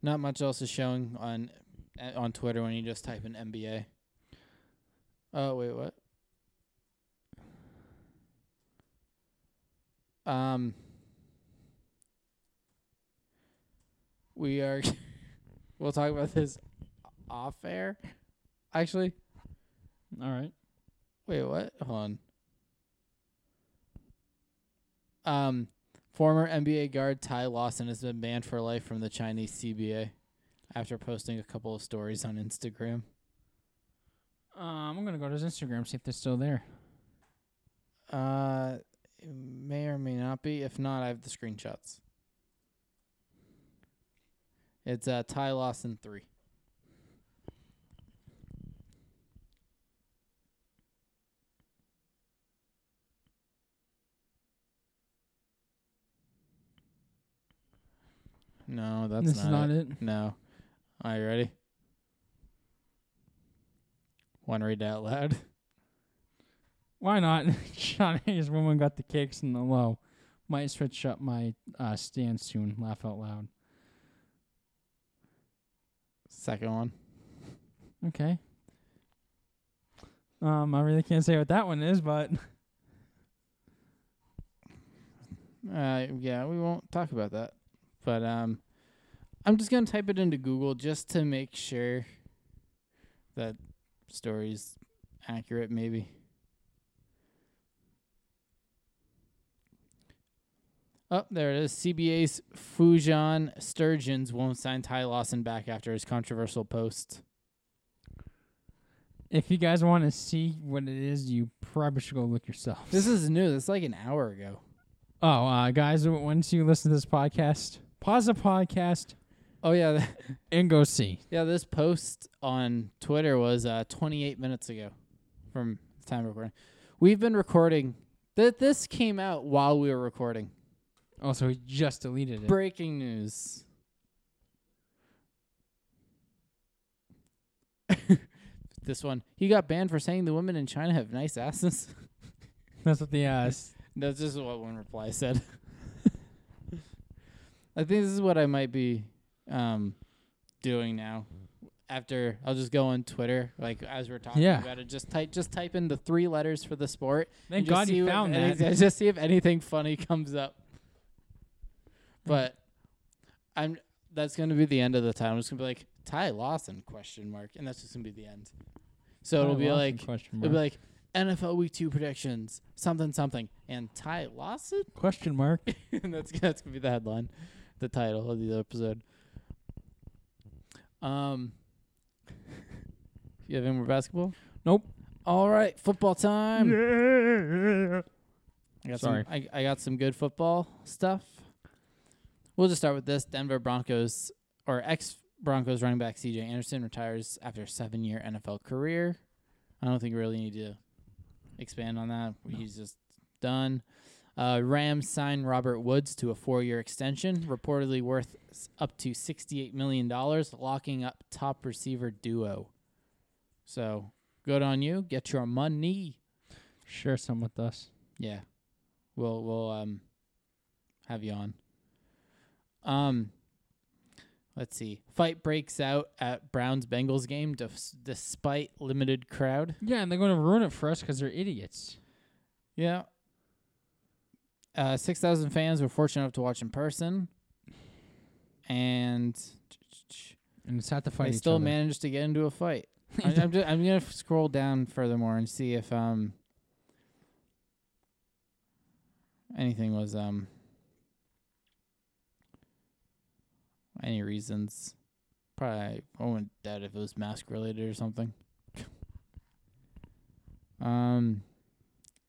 Not much else is showing on uh, on Twitter when you just type in NBA. Oh wait, what? Um. We are. *laughs* we'll talk about this off air. Actually, All right. Wait, what? Hold on. Um, former NBA guard Ty Lawson has been banned for life from the Chinese CBA after posting a couple of stories on Instagram. Um, I'm gonna go to his Instagram see if they're still there. Uh, it may or may not be. If not, I have the screenshots. It's uh Ty Lawson three. No, that's this not, is not it. it. No. Are you ready? Want to read out loud? Why not? *laughs* Hayes woman got the cakes in the low. Might switch up my uh, stand soon. Laugh out loud. Second one. Okay. Um, I really can't say what that one is, but *laughs* Uh, yeah, we won't talk about that. But um, I'm just gonna type it into Google just to make sure that story's accurate. Maybe. Oh, there it is. CBA's Fujian Sturgeons won't sign Ty Lawson back after his controversial post. if you guys want to see what it is, you probably should go look yourself. This is new. This is like an hour ago. oh, uh, guys, once you listen to this podcast, pause the podcast Oh yeah, *laughs* and go see. yeah. This post on Twitter was uh 28 minutes ago, from the time of recording. We've been recording. That this came out while we were recording. Oh, so he just deleted it. Breaking news. *laughs* this one, he got banned for saying the women in China have nice asses. That's what they asked. *laughs* That's just what one reply said. I think this is what I might be um, doing now. After I'll just go on Twitter, like as we're talking Yeah. about it, just type just type in the three letters for the sport. Thank and just God see you if found any- that. *laughs* Just see if anything funny comes up. But I'm that's gonna be the end of the time. I'm just gonna be like Ty Lawson question mark, and that's just gonna be the end. So it'll Ty be Lawson like question it'll be like NFL Week Two predictions, something something, and Ty Lawson. question mark. *laughs* and that's that's gonna be the headline, the title of the episode. Um, you have any more basketball? Nope. All right, football time. I got Sorry. Some, I, I got some good football stuff. We'll just start with this. Denver Broncos or ex Broncos running back CJ Anderson retires after a seven year NFL career. I don't think we really need to expand on that. He's just done. Uh, Rams sign Robert Woods to a four year extension, reportedly worth up to $68 million, locking up top receiver duo. So good on you. Get your money. Share some with us. Yeah. We'll we'll um have you on. Um let's see. Fight breaks out at Browns Bengals game dis- despite limited crowd. Yeah, and they're going to ruin it for us because they're idiots. Yeah. Uh 6,000 fans were fortunate enough to watch in person and And it's had to fight they still other. managed to get into a fight. *laughs* I, I'm, ju- I'm gonna scroll down furthermore and see if um anything was um any reasons. Probably I wouldn't doubt if it was mask related or something. *laughs* um,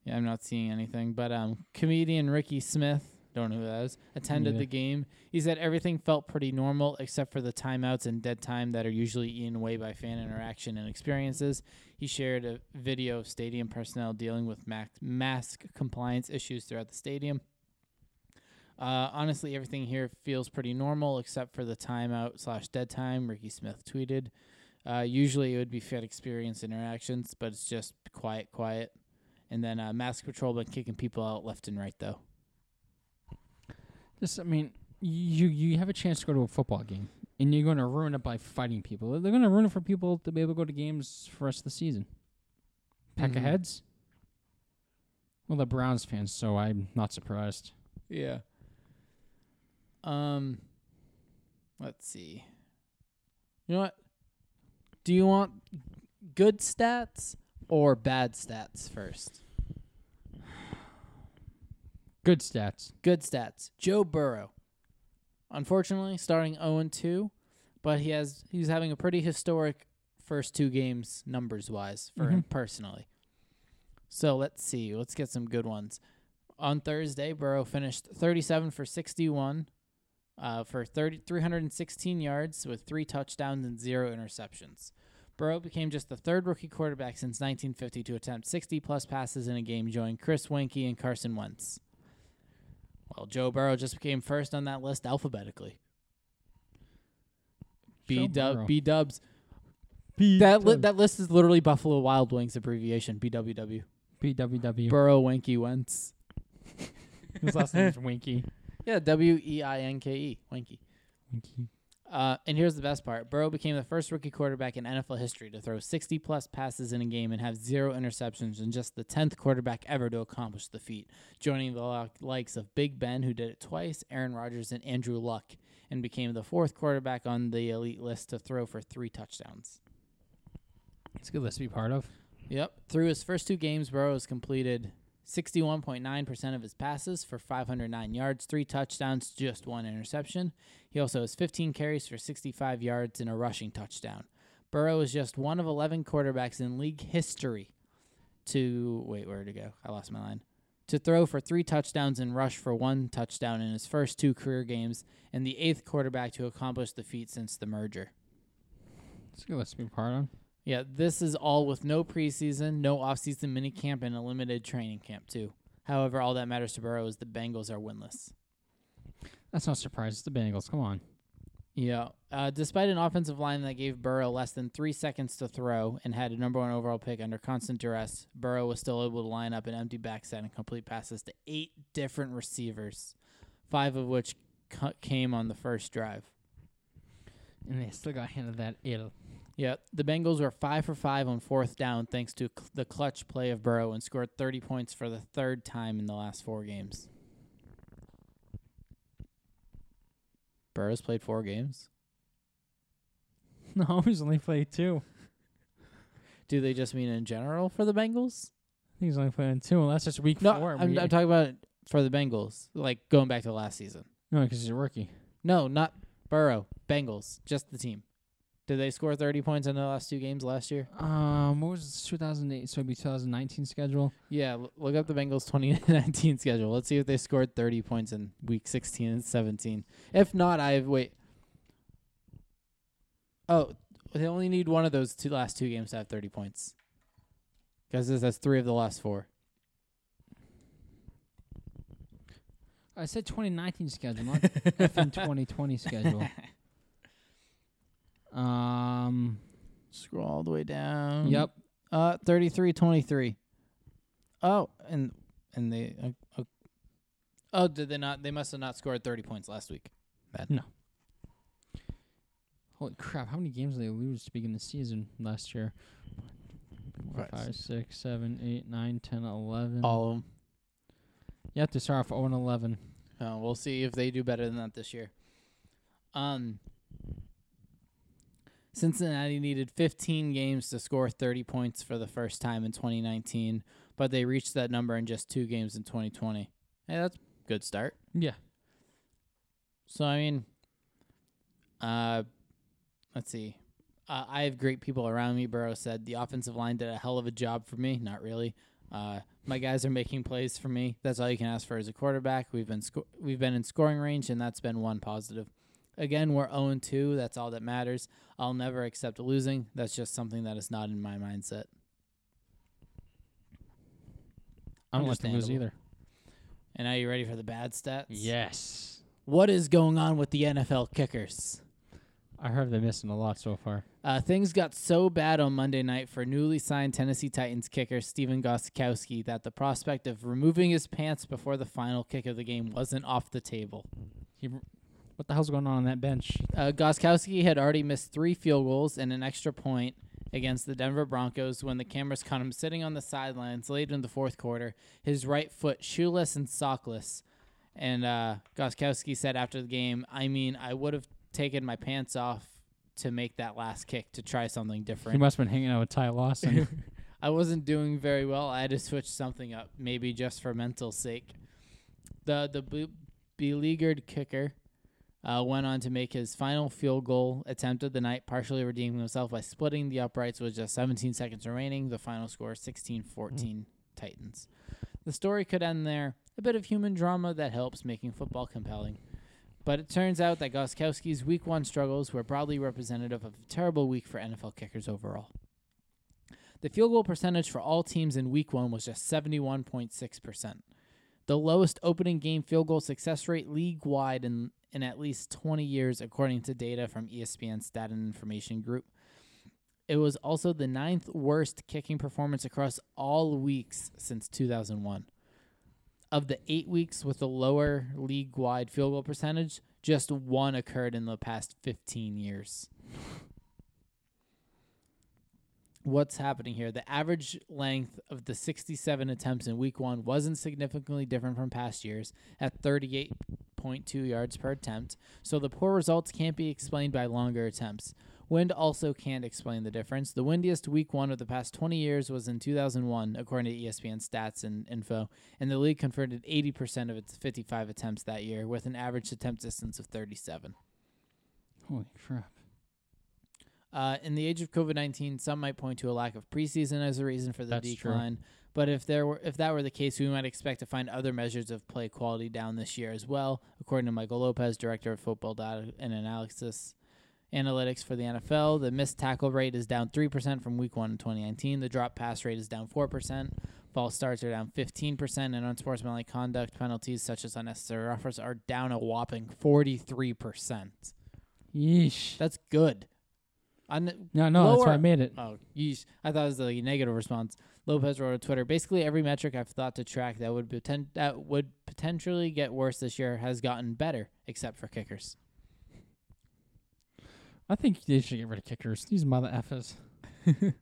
yeah, I'm not seeing anything. But um, comedian Ricky Smith, don't know who that is, attended Yeah. the game. He said everything felt pretty normal except for the timeouts and dead time that are usually eaten away by fan interaction and experiences. He shared a video of stadium personnel dealing with mac- mask compliance issues throughout the stadium. Uh, honestly, everything here feels pretty normal except for the timeout slash dead time. Ricky Smith tweeted. Uh, usually it would be fan experience interactions, but it's just quiet, quiet. And then uh, mask patrol been kicking people out left and right though. Just, I mean, you you have a chance to go to a football game, and you're going to ruin it by fighting people. They're going to ruin it for people to be able to go to games for the rest of the season. Peck Mhm. of heads. Well, the Browns fans, so I'm not surprised. Yeah. Um let's see. You know what? Do you want good stats or bad stats first? *sighs* Good stats. Good stats. Joe Burrow. Unfortunately, starting 0 2, but he has he's having a pretty historic first two games numbers wise for him personally. So let's see. Let's get some good ones. On Thursday, Burrow finished 37 for 61 uh, for 30, 316 yards with three touchdowns and zero interceptions. Burrow became just the third rookie quarterback since 1950 to attempt 60 plus passes in a game, joining Chris Weinke and Carson Wentz. Well, Joe Burrow just became first on that list alphabetically. B dub B dubs. That li- that list is literally Buffalo Wild Wings abbreviation BWW. BWW. Burrow Winky Wentz. His last name is Winky. *laughs* Yeah, W E I N K E Winky. Winky. Uh, and here's the best part: Burrow became the first rookie quarterback in NFL history to throw 60 plus passes in a game and have zero interceptions, and just the 10th quarterback ever to accomplish the feat, joining the likes of Big Ben, who did it twice, Aaron Rodgers, and Andrew Luck, and became the fourth quarterback on the elite list to throw for three touchdowns. It's a good list to be part of. Yep. Through his first two games, Burrow has completed 61.9% of his passes for 509 yards, three touchdowns, just one interception. He also has 15 carries for 65 yards and a rushing touchdown. Burrow is just one of 11 quarterbacks in league history to wait, where to go? I lost my line. To throw for three touchdowns and rush for one touchdown in his first two career games, and the eighth quarterback to accomplish the feat since the merger. It's a good list to be part of. Yeah, this is all with no preseason, no offseason minicamp, and a limited training camp, too. However, all that matters to Burrow is the Bengals are winless. That's not a surprise. It's the Bengals. Come on. Yeah. Uh, despite an offensive line that gave Burrow less than three seconds to throw and had a number one overall pick under constant duress, Burrow was still able to line up an empty backside and complete passes to eight different receivers, five of which cu- came on the first drive. And they still got handed that ill. Yeah, the Bengals were five for five on fourth down thanks to cl- the clutch play of Burrow and scored 30 points for the third time in the last four games. Burrow's played four games. *laughs* No, *laughs* he's only played two. Do they just mean in general for the Bengals? I think he's only playing two, and that's just week No, four. I'm, I'm talking about for the Bengals, like going back to last season. no, because he's a rookie. No, not Burrow. Bengals, just the team. Did they score 30 points in the last two games last year? Um, what was it, 2008? So it'd be 2019 schedule. Yeah, l- look up the Bengals 2019 *laughs* schedule. Let's see if they scored 30 points in week 16 and 17. If not, I have wait. Oh, they only need one of those two last two games to have 30 points. Because this has three of the last four. I said 2019 schedule, not *laughs* effing 2020 schedule. *laughs* Um, Scroll all the way down. yep. Uh, 33-23. Oh, and and they. Uh, uh, oh, did they not? They must have not scored 30 points last week. Bad. No. Holy crap! How many games did they lose to begin the season last year? Four, five, six, seven, eight, nine, 10, 11. All of them. You have to start off 0 and 11. Uh, we'll see if they do better than that this year. Um, Cincinnati needed 15 games to score 30 points for the first time in 2019, but they reached that number in just two games in 2020. Hey, that's a good start. Yeah. So I mean, uh, let's see. Uh, I have great people around me. Burrow said the offensive line did a hell of a job for me. Not really. Uh, my guys are making plays for me. That's all you can ask for as a quarterback. We've been sco- we've been in scoring range, and that's been one positive. Again, we're 0 2. That's all that matters. I'll never accept losing. That's just something that is not in my mindset. I don't to lose either. And are you ready for the bad stats? Yes. What is going on with the NFL kickers? I heard they're missing a lot so far. Uh, things got so bad on Monday night for newly signed Tennessee Titans kicker Stephen Gostkowski that the prospect of removing his pants before the final kick of the game wasn't off the table. He, what the hell's going on on that bench? Uh, Gostkowski had already missed three field goals and an extra point against the Denver Broncos when the cameras caught him sitting on the sidelines late in the fourth quarter, his right foot shoeless and sockless. And uh, Gostkowski said after the game, I mean, I would have taken my pants off to make that last kick to try something different. He must have been hanging out with Ty Lawson. *laughs* *laughs* I wasn't doing very well. I had to switch something up, maybe just for mental sake. The the be- beleaguered kicker uh, went on to make his final field goal attempt of the night, partially redeeming himself by splitting the uprights with just 17 seconds remaining. The final score 16-14 Titans. The story could end there. A bit of human drama that helps making football compelling. But it turns out that Gostkowski's week one struggles were broadly representative of a terrible week for NFL kickers overall. The field goal percentage for all teams in week one was just 71.6%. The lowest opening game field goal success rate league wide in, in at least 20 years, according to data from ESPN Stat and Information Group. It was also the ninth worst kicking performance across all weeks since 2001. Of the eight weeks with the lower league wide field goal percentage, just one occurred in the past 15 years what's happening here. The average length of the 67 attempts in week one wasn't significantly different from past years at 38.2 yards per attempt, so the poor results can't be explained by longer attempts. Wind also can't explain the difference. The windiest week one of the past 20 years was in 2001, according to ESPN stats and info, and the league converted 80% of its 55 attempts that year with an average attempt distance of 37. Holy crap. Uh, in the age of COVID nineteen, some might point to a lack of preseason as a reason for the That's true. decline. But if there were, if that were the case, we might expect to find other measures of play quality down this year as well, according to Michael Lopez, director of football data and analysis analytics for the NFL. The missed tackle rate is down three percent from Week One in 2019. The drop pass rate is down four percent. False starts are down 15%, and unsportsmanlike conduct penalties such as unnecessary roughers are down a whopping 43%. Yeesh. That's good. I kn- No, no, that's why I made it. Oh, yeesh. I thought it was the negative response. Lopez wrote on Twitter. Basically, every metric I've thought to track that would poten- that would potentially get worse this year has gotten better, except for kickers. I think they should get rid of kickers. These mother effers. *laughs*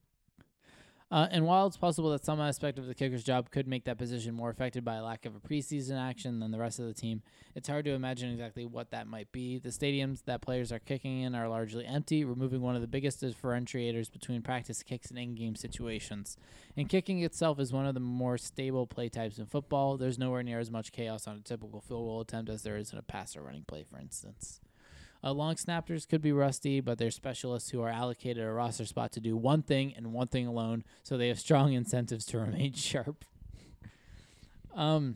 Uh, and while it's possible that some aspect of the kicker's job could make that position more affected by a lack of a preseason action than the rest of the team, it's hard to imagine exactly what that might be. The stadiums that players are kicking in are largely empty, removing one of the biggest differentiators between practice kicks and in-game situations. And kicking itself is one of the more stable play types in football. There's nowhere near as much chaos on a typical field goal attempt as there is in a pass or running play, for instance. Uh, long snappers could be rusty, but they're specialists who are allocated a roster spot to do one thing and one thing alone, so they have strong incentives to *laughs* remain sharp. um,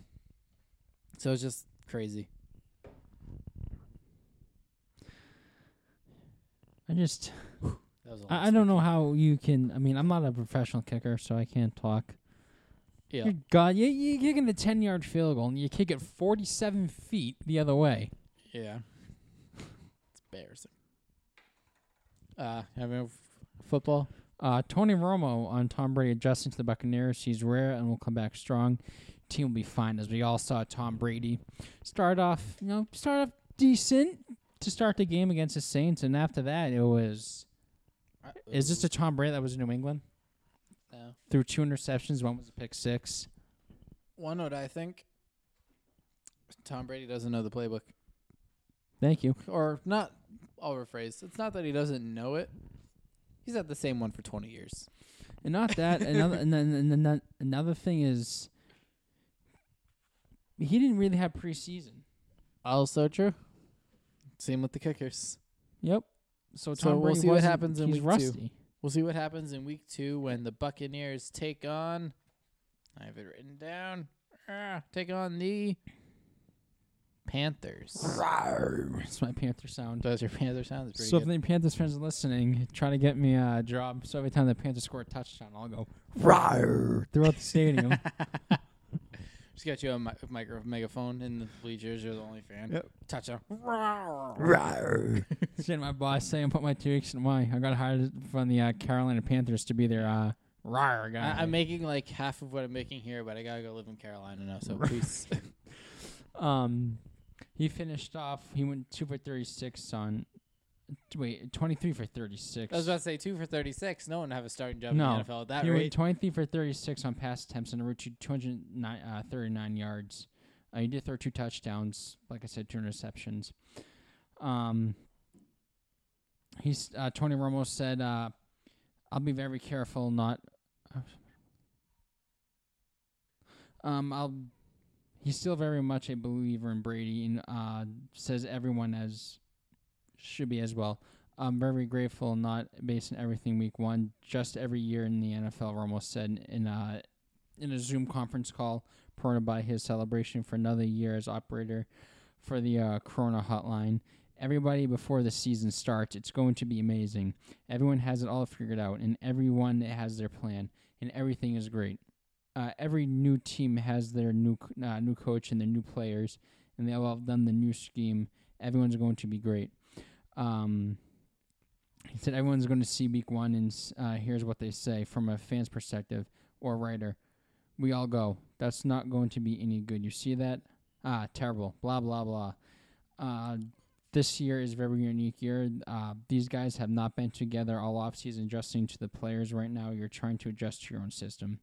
so it's just crazy. I just That was a I, I don't know how you can. I mean, I'm not a professional kicker, so I can't talk. Yeah, God, you you kicking a ten yard field goal and you kick it 47 feet the other way. yeah, embarrassing. Uh, having f- football. Uh, Tony Romo on Tom Brady adjusting to the Buccaneers. He's rare and will come back strong. Team will be fine, as we all saw Tom Brady start off, you know, start off decent to start the game against the Saints, and after that, it was. Is this a Tom Brady that was in New England? No. Threw two interceptions. One was a pick six. One note, I think. Tom Brady doesn't know the playbook. Thank you. or not I'll rephrase. It's not that he doesn't know it. He's had the same one for 20 years. And not that. another and then and then another thing is, he didn't really have preseason. Also true. Same with the kickers. Yep. So So we'll see what happens in week two. We'll see what happens in week 2 when the Buccaneers take on I have it written down. Ah, take on the Panthers. That's my Panther sound. Does your Panther sound? That's pretty So if good. any Panthers fans are listening, try to get me a job. So every time the Panthers score a touchdown, I'll go throughout the stadium. *laughs* Just got you a mi- micro megaphone in the bleachers. You're the only fan. Yep. Touchdown. *laughs* Saying my boss saying put my two weeks in why I got hired from the uh, Carolina Panthers to be their uh, rawr guy. I, I'm making like half of what I'm making here, but I gotta go live in Carolina now. So please. *laughs* Um, he finished off. He went two for thirty-six on. Wait, twenty-three for thirty-six. I was about to say two for 36. No one have a starting job No. in the NFL at that he went rate. twenty-three for thirty-six on pass attempts and reached two hundred nine, uh, thirty-nine yards. Uh, he did throw two touchdowns. Like I said, two interceptions. Um, he's uh, Tony Romo said, uh, "I'll be very careful not." Um, I'll. He's still very much a believer in Brady, and uh, says everyone as should be as well. I'm very grateful, not based on everything week one, just every year in the NFL. Romo said in a in a Zoom conference call, promoted by his celebration for another year as operator for the uh, Corona Hotline. Everybody before the season starts, it's going to be amazing. Everyone has it all figured out, and everyone has their plan, and everything is great. Uh, every new team has their new uh, new coach and their new players, and they all have done the new scheme. Everyone's going to be great. Um, he said everyone's going to see week one, and uh, here's what they say from a fan's perspective or writer. We all go. That's not going to be any good. You see that? Ah, terrible. Blah blah blah. Uh, this year is a very unique year. Uh, these guys have not been together all offseason adjusting to the players right now. You're trying to adjust to your own system.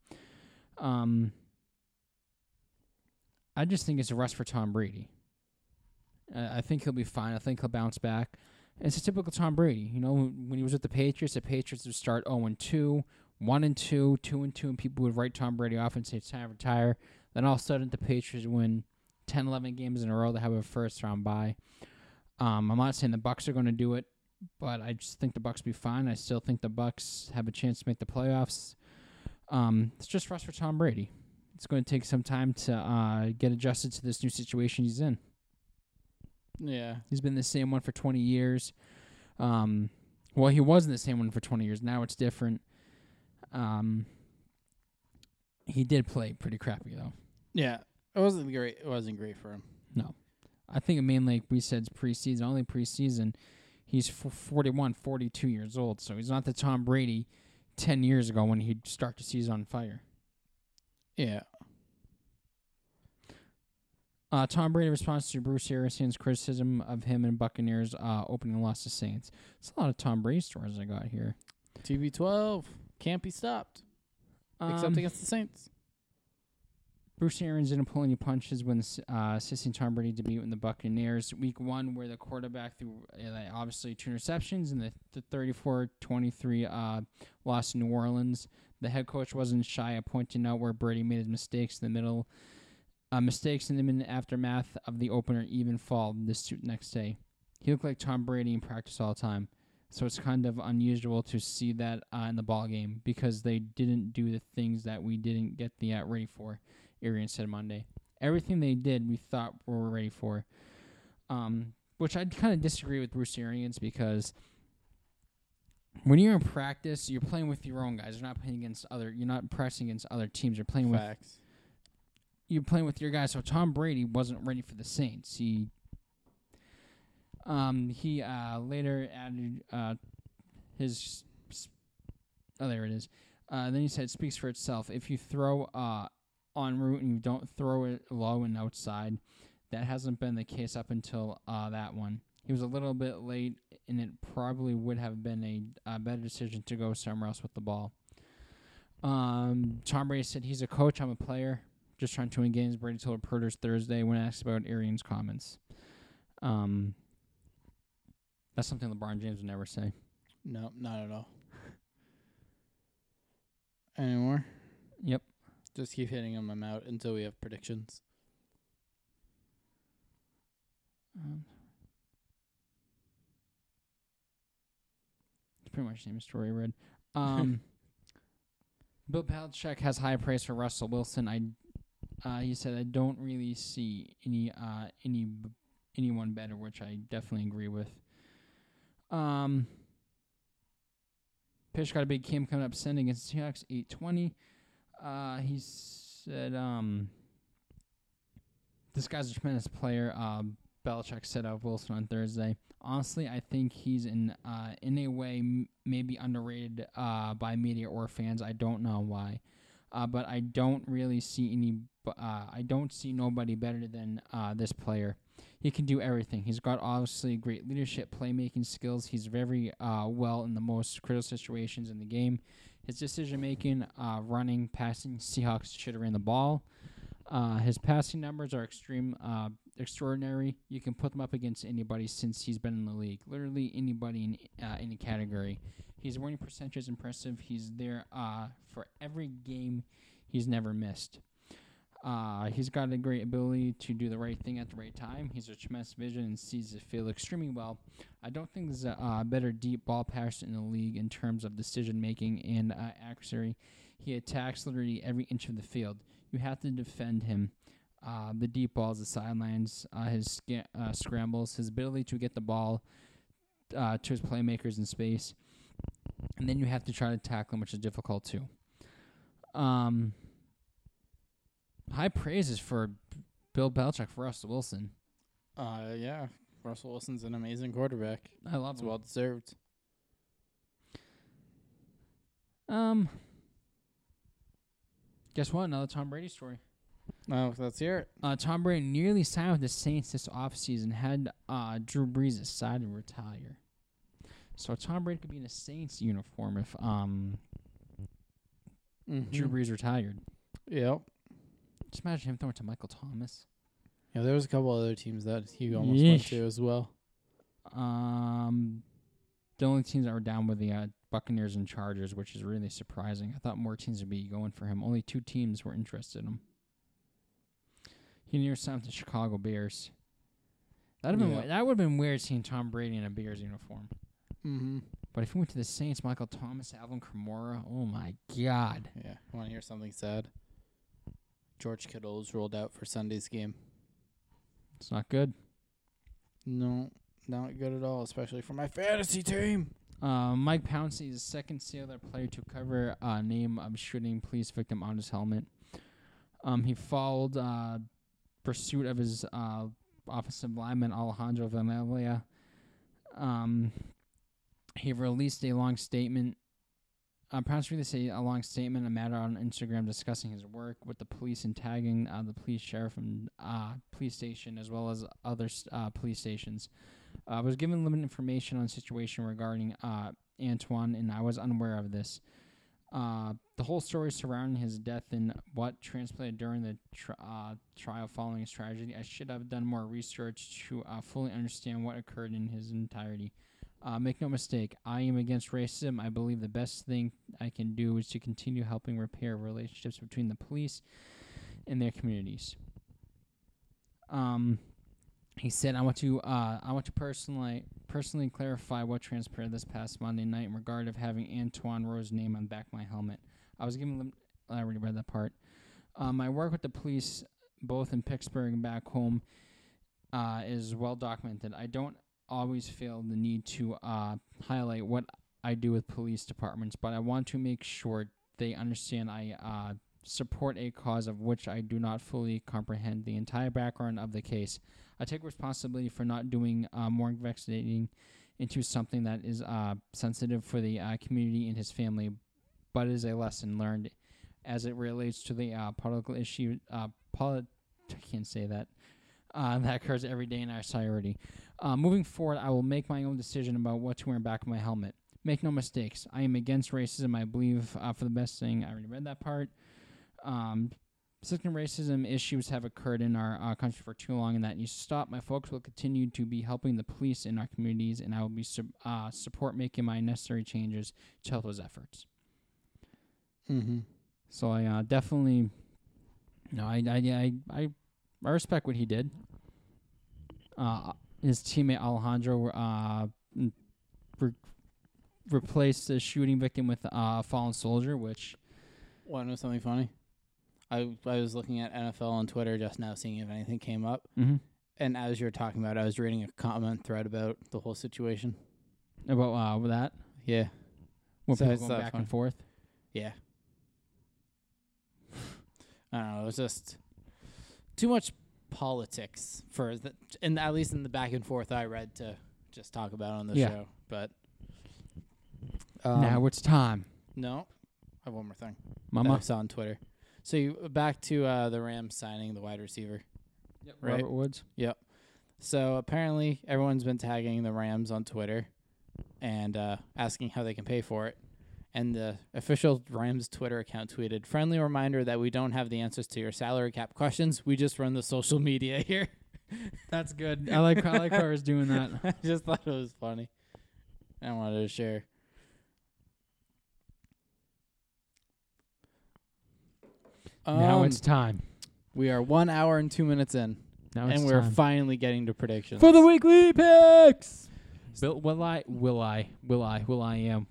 Um, I just think it's a rest for Tom Brady. I think he'll be fine. I think he'll bounce back. It's a typical Tom Brady. You know, when he was with the Patriots, the Patriots would start 0 and 2, 1 and 2, 2 and 2, and people would write Tom Brady off and say it's time to retire. Then all of a sudden, the Patriots win 10, 11 games in a row. They have a first round bye. Um, I'm not saying the Bucs are going to do it, but I just think the Bucs be fine. I still think the Bucs have a chance to make the playoffs. Um, it's just rest for Tom Brady. It's going to take some time to uh, get adjusted to this new situation he's in. Yeah. He's been the same one for 20 years. Um, well, he wasn't the same one for 20 years. Now it's different. Um, he did play pretty crappy though. Yeah. It wasn't great. It wasn't great for him. No, I think it mainly like we said preseason, only preseason. He's f- 41, 42 years old, so he's not the Tom Brady 10 years ago when he'd start the season on fire. Yeah. Uh, Tom Brady responds to Bruce Arians' criticism of him and Buccaneers uh, opening loss to Saints. It's a lot of Tom Brady stories I got here. TB12 can't be stopped except Um, against the Saints. Bruce Arians didn't pull any punches when uh, assisting Tom Brady to beat the Buccaneers. Week one, where the quarterback threw uh, obviously two interceptions and the, the 34-23 uh, loss to New Orleans. The head coach wasn't shy of pointing out where Brady made his mistakes in the middle. Uh, mistakes in the aftermath of the opener even fall this next day. He looked like Tom Brady in practice all the time. So it's kind of unusual to see that uh, in the ball game because they didn't do the things that we didn't get the uh, ready for. Arians said Monday. Everything they did, we thought we were ready for. Um, which I kind of disagree with Bruce Arians because when you're in practice, you're playing with your own guys. You're not playing against other. You're not pressing against other teams. You're playing with you're playing with your guys. So Tom Brady wasn't ready for the Saints. He um he uh later added uh his oh there it is. Uh, then he said speaks for itself. If you throw uh en route and you don't throw it low and outside, that hasn't been the case up until uh that one. He was a little bit late, and it probably would have been a, a better decision to go somewhere else with the ball. Um, Tom Brady said he's a coach. I'm a player just trying to win games. Brady told reporters Thursday when asked about Arians' comments. Um, that's something LeBron James would never say. No, not at all. Anymore? Yep. Just keep hitting them. Out until we have predictions. Um, it's pretty much the same story I read. *laughs* Um, Bill Belichick has high praise for Russell Wilson. I, uh, he said I don't really see any uh any b- anyone better, which I definitely agree with. Um, Pitch got a big game coming up sending against the Seahawks, eight twenty. Uh, he said um. This guy's a tremendous player. Uh, Belichick said of Wilson on Thursday. Honestly, I think he's in uh, in a way m- maybe underrated uh, by media or fans. I don't know why, uh, but I don't really see any. Uh, I don't see nobody better than uh, this player. He can do everything. He's got obviously great leadership, playmaking skills. He's very uh, well in the most critical situations in the game. His decision making, uh, running, passing, Seahawks should have ran the ball. Uh, his passing numbers are extreme, uh, extraordinary. You can put them up against anybody since he's been in the league. Literally anybody in uh, any category. His winning percentage is impressive. He's there uh, for every game he's never missed. Uh, he's got a great ability to do the right thing at the right time. He's a tremendous vision and sees the field extremely well. I don't think there's a uh, better deep ball passer in the league in terms of decision making and uh, accuracy. He attacks literally every inch of the field. You have to defend him. Uh, the deep balls, the sidelines, uh, his sca- uh, scrambles, his ability to get the ball to his playmakers in space, and then you have to try to tackle him, which is difficult too. Um, high praises for Bill Belichick for Russell Wilson. Uh, yeah. Russell Wilson's an amazing quarterback. I love It's him. well deserved. Um, guess what? Another Tom Brady story. Oh, let's hear it. Uh, Tom Brady nearly signed with the Saints this offseason, had uh, Drew Brees decide to retire. So Tom Brady could be in a Saints uniform if um Drew Mhm. Brees retired. Yep. Just imagine him throwing to Michael Thomas. Yeah, there was a couple other teams that he almost went Yeesh. to as well. Um, the only teams that were down were the uh, Buccaneers and Chargers, which is really surprising. I thought more teams would be going for him. Only two teams were interested in him. He near signed the Chicago Bears. That'd have been Yeah. that would have been weird seeing Tom Brady in a Bears uniform. Mm-hmm. But if he went to the Saints, Michael Thomas, Alvin Kamara, oh my God! Yeah. Want to hear something sad? George Kittle was rolled out for Sunday's game. It's not good. No, not good at all, especially for my fantasy team. Uh, Mike Pouncey is the second Sailor player to cover uh, name of shooting police victim on his helmet. Um, he followed uh, pursuit of his uh, offensive lineman Alejandro Villanueva. Um, he released a long statement. Uh, perhaps really say a long statement, a matter on Instagram discussing his work with the police and tagging uh, the police sheriff and uh, police station as well as other uh, police stations. I was given limited information on the situation regarding uh, Antwon, and I was unaware of this. Uh, the whole story surrounding his death and what transpired during the tri- uh, trial following his tragedy, I should have done more research to uh, fully understand what occurred in his entirety. Uh, make no mistake, I am against racism. I believe the best thing I can do is to continue helping repair relationships between the police and their communities. Um, he said, "I want to, uh, I want to personally, personally clarify what transpired this past Monday night in regard of having Antwon Rose's name on back my helmet. I was given, lim- I already read that part. Um, my work with the police, both in Pittsburgh and back home, uh, is well documented. I don't always feel the need to uh, highlight what I do with police departments, but I want to make sure they understand I uh, support a cause of which I do not fully comprehend the entire background of the case. I take responsibility for not doing uh, more investigating into something that is uh, sensitive for the uh, community and his family, but is a lesson learned as it relates to the uh, political issue. Polit- I can't say that. Uh, that occurs every day in our society. Uh, moving forward, I will make my own decision about what to wear in back of my helmet. Make no mistakes. I am against racism. I believe uh, for the best thing. I already read that part. Um, Systemic racism issues have occurred in our uh, country for too long, and that needs to stop. My folks will continue to be helping the police in our communities, and I will be sub- uh, support making my necessary changes to help those efforts. Mm-hmm. So I uh, definitely, no, I, I, I, I, I respect what he did. Uh, his teammate Alejandro uh, re- replaced the shooting victim with uh, a fallen soldier, which Want to know something funny? I I was looking at NFL on Twitter just now, seeing if anything came up, mm-hmm. and as you were talking about, it, I was reading a comment thread about the whole situation. about uh, that. Yeah, When So people it's go that back fun. and forth. yeah. *sighs* I don't know. It was just too much politics for the, and at least in the back and forth I read to just talk about on the Yeah. show. But um, now it's time, no, I have one more thing. that Mama. I saw on Twitter. So you back to uh, the Rams signing the wide receiver. right. Robert Woods. Yep. So apparently everyone's been tagging the Rams on Twitter and uh, asking how they can pay for it. And the official Rams Twitter account tweeted, "Friendly reminder that we don't have the answers to your salary cap questions. We just run the social media *laughs* here." That's good. I like I like whoever's doing that. *laughs* I just thought it was funny. I wanted to share. now Um, it's time. we are one hour and two minutes in, Now it's and we're time. finally getting to predictions. for the weekly picks. Will, will I? Will I? Will I? Will I am?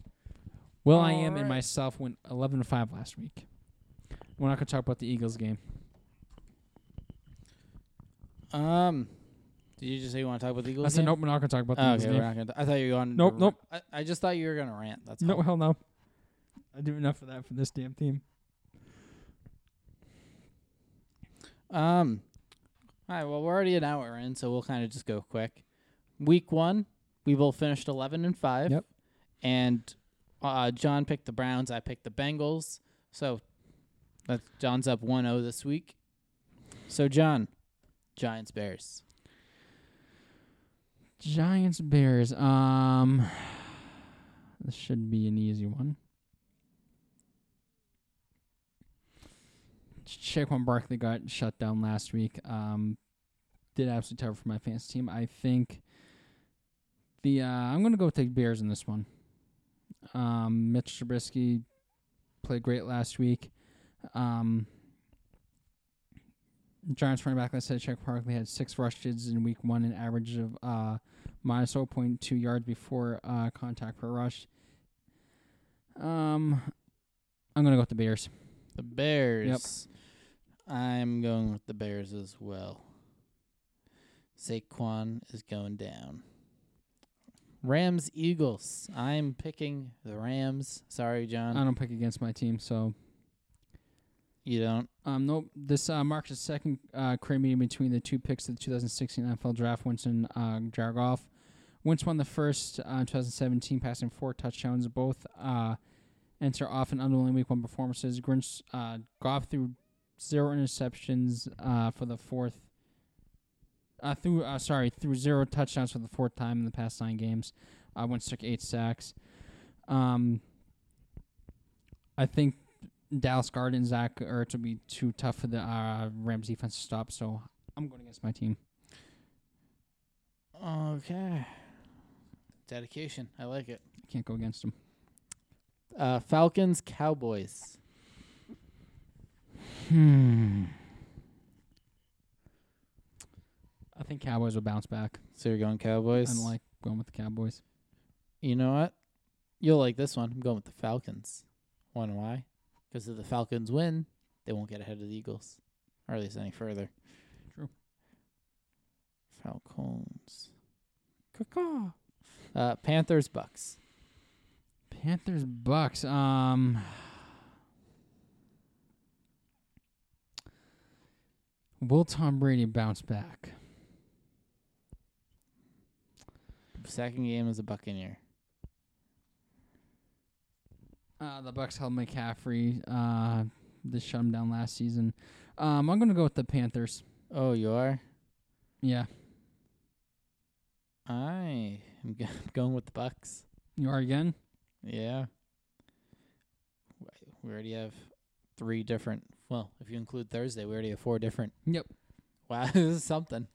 Will I am and myself went eleven to five last week. We're not gonna talk about the Eagles game. Um, did you just say you want to talk about the Eagles? I said game? nope. We're not gonna talk about the Oh, Eagles okay, game. we're not gonna. I thought you were going. Nope, nope. I, I just thought you were gonna rant. That's No, all. hell no. I do enough of that for this damn team. Um. All right. Well, we're already an hour in, so we'll kind of just go quick. Week one, we both finished eleven and five. Yep. And uh, John picked the Browns. I picked the Bengals. So that's John's up 1-0 this week. So John, Giants Bears. Giants Bears. Um, this should be an easy one. Saquon Barkley got shut down last week. Um, did absolutely terrible for my fantasy team. I think the uh, I'm going to go with the Bears in this one. Um, Mitch Trubisky played great last week. Um, Giants running back, like I said, Saquon Barkley had six rushes in week one, an average of uh, minus 0.2 yards before uh, contact per rush. Um, I'm gonna go with the Bears. The Bears. Yep. I'm going with the Bears as well. Saquon is going down. Rams Eagles. I'm picking the Rams. Sorry, John. I don't pick against my team, so you don't. um, nope. This uh, marks the second uh, career meeting between the two picks of the 2016 NFL Draft. Winston uh, Jared Goff Wentz won the first uh, 2017, passing four touchdowns. Both uh, enter often underwhelming week one performances. Grinch uh, Goff threw zero interceptions uh, for the fourth. Uh, through uh, sorry, threw zero touchdowns for the fourth time in the past nine games. Uh, went took eight sacks. Um, I think Dallas Goedert and Zach Ertz will be too tough for the uh, Rams defense to stop. So I'm going against my team. Okay. Dedication. I like it. I Can't go against them. Uh, Falcons, Cowboys. Hmm. I think Cowboys will bounce back. So you're going Cowboys. I like going with the Cowboys. You know what? You'll like this one. I'm going with the Falcons. Wonder why? Because if the Falcons win, they won't get ahead of the Eagles, or at least any further. True. Falcons. Caw-caw. Uh, Panthers, Bucs. Panthers Bucs. Um. *sighs* Will Tom Brady bounce back? Second game is a Buccaneer. Uh, the Bucs held McCaffrey. Uh, they shut him down last season. Um, I'm gonna go with the Panthers. Oh, you are? Yeah, I am *laughs* g- going with the Bucs. you are again. Yeah. We already have three different. Well, if you include Thursday, we already have four different. Yep. *laughs* Wow, this is something.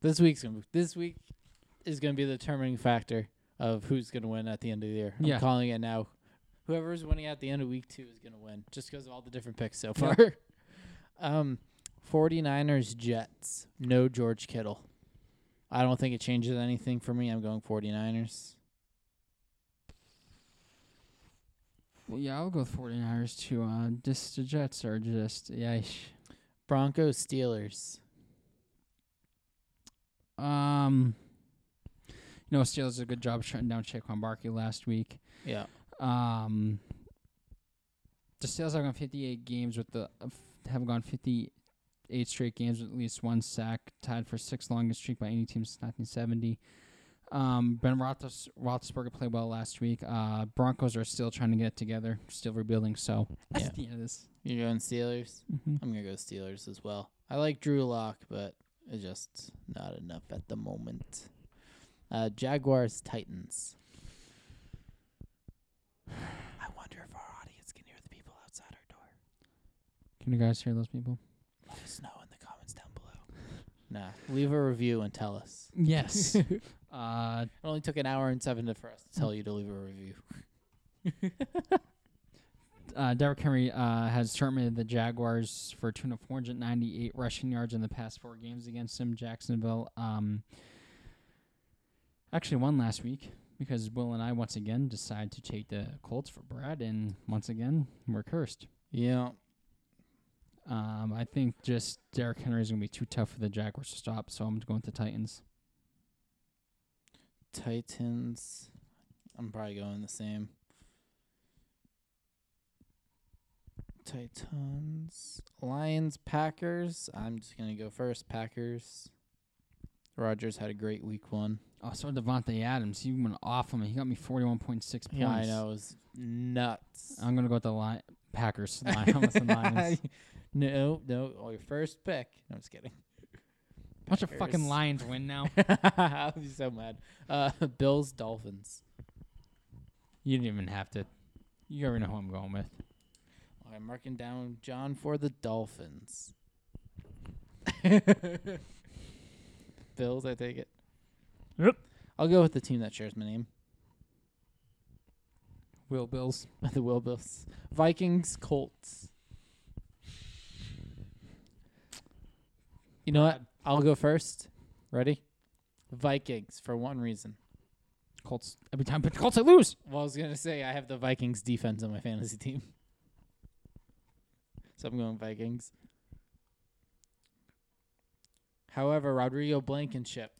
This week's gonna. be, This week is gonna be the determining factor of who's gonna win at the end of the year. I'm calling it now. Whoever's winning at the end of week two is gonna win, just because of all the different picks so far. *laughs* um, 49ers Jets. No George Kittle. I don't think it changes anything for me. I'm going 49ers. Well, yeah, I'll go with 49ers too. Uh, just the Jets are just yeah. Broncos Steelers. Um, know, Steelers did a good job shutting down Saquon Barkley last week. Yeah. Um, the Steelers have gone 58 games with the have gone 58 straight games with at least one sack, tied for sixth longest streak by any team since 1970. Um, Ben Roethlis- Roethlisberger played well last week. Uh, Broncos are still trying to get it together, still rebuilding. So that's Yeah. the end of this. You're going Steelers? Mm-hmm. I'm gonna go Steelers as well. I like Drew Lock, but it's just not enough at the moment. Uh, Jaguars Titans. I wonder if our audience can hear the people outside our door. Can you guys hear those people? Let us know in the comments down below. Nah, leave a review and tell us. Yes. *laughs* *laughs* uh, It only took an hour and seven to, for us to tell you to leave a review. *laughs* uh, Derrick Henry uh, has terminated the Jaguars for a tune of 498 rushing yards in the past four games against him. Jacksonville um, actually won last week because Will and I once again decided to take the Colts for Brad, and once again we're cursed. Yeah. Um, I think just Derrick Henry is going to be too tough for the Jaguars to stop, so I'm going to Titans. Titans. I'm probably going the same. Titans. Lions, Packers. I'm just going to go first. Packers. Rodgers had a great week one. Oh, so Davante Adams, he went off me. He got me 41.6 points. Yeah, I know. It was nuts. I'm going to go with the Packers. *laughs* Lions. *laughs* no, no. Oh, your first pick. No, I'm just kidding. A bunch of fucking Lions win now. *laughs* I'll be so mad. Uh, Bills, Dolphins. You didn't even have to. You already know who I'm going with. I'm marking down John for the Dolphins. Bills, I take it. Yep. I'll go with the team that shares my name. Will Bills. *laughs* the Will Bills. Vikings, Colts. You know what? I'll go first. Ready? Vikings for one reason. Colts. Every time the Colts, I lose. Well, I was gonna say I have the Vikings defense on my fantasy team, *laughs* so I'm going Vikings. However, Rodrigo Blankenship,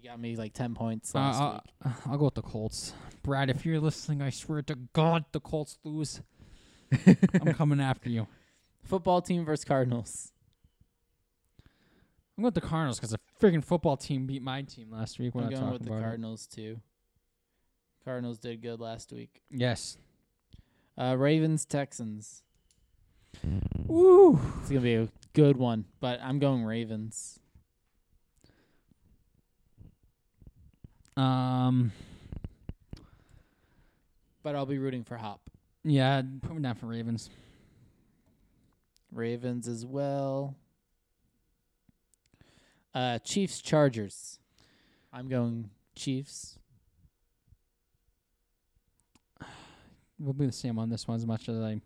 he got me like ten points Uh, last I'll. I'll go with the Colts. Brad, if you're listening, I swear to God, the Colts lose. *laughs* I'm coming after you. Football team versus Cardinals. I'm going with the Cardinals because the freaking football team beat my team last week. We're I'm not going with the about it. Cardinals too. Cardinals did good last week. Yes. Uh, Ravens Texans. Woo. It's gonna be a good one, but I'm going Ravens. Um. But I'll be rooting for Hop. Yeah, put me down for Ravens. Ravens as well. Uh, Chiefs Chargers. I'm going Chiefs. We'll be the same on this one as much as I.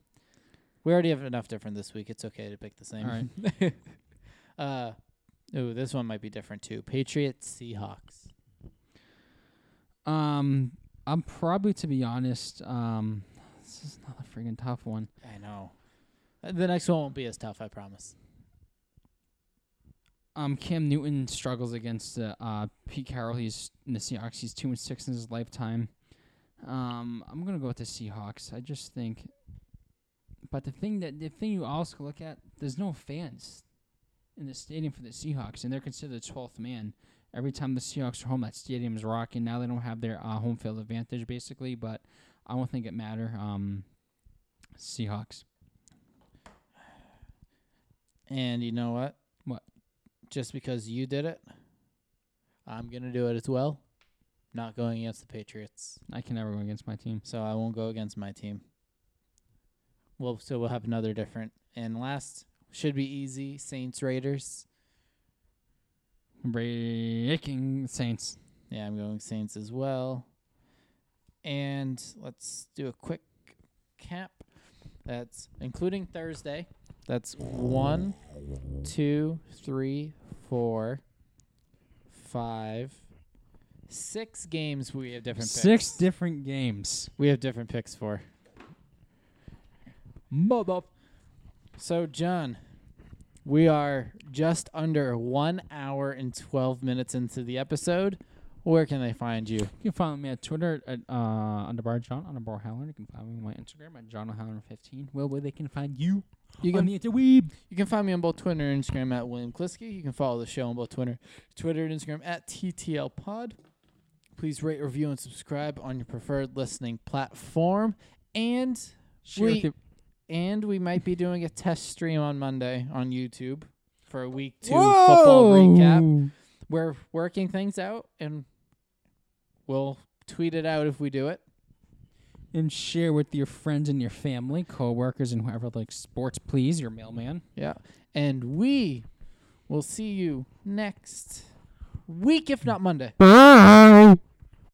We already have enough different this week. It's okay to pick the same. All right. *laughs* uh, ooh, this one might be different too. Patriots Seahawks. Um, I'm probably to be honest. Um, this is not a freaking tough one. I know. Uh, The next one won't be as tough. I promise. Um, Cam Newton struggles against uh, uh Pete Carroll. He's in the Seahawks. He's two and six in his lifetime. Um, I'm gonna go with the Seahawks. I just think, but the thing that the thing you also look at, there's no fans in the stadium for the Seahawks, and they're considered the 12th man. Every time the Seahawks are home, that stadium's rocking. Now they don't have their uh, home field advantage, basically, but I don't think it matter. Um, Seahawks. And you know what? What? Just because you did it, I'm gonna do it as well. Not going against the Patriots, I can never go against my team. so I won't go against my team. Well, so we'll have another different. And last should be easy. Saints Raiders. Breaking Saints. Yeah, I'm going Saints as well. And let's do a quick cap. That's including Thursday. That's one, two, three, four, five, six games we have different Six picks. different games. we have different picks for. Mother. So, John, we are just under one hour and 12 minutes into the episode. Where can they find you? You can follow me at Twitter at uh, underbar John underbar Howland. You can follow me on my Instagram at John O'Halloran15. Well, where they can find you, You can. You can find me on both Twitter and Instagram at William Kliski. You can follow the show on both Twitter, Twitter and Instagram at TTL Pod. Please rate, review, and subscribe on your preferred listening platform. And Share we with your- and we might be doing a test stream on Monday on YouTube for a week two football recap. We're working things out, and we'll tweet it out if we do it. And share with your friends and your family, coworkers, and whoever likes sports. Please, your mailman. Yeah. And we will see you next week, if not Monday. Bye.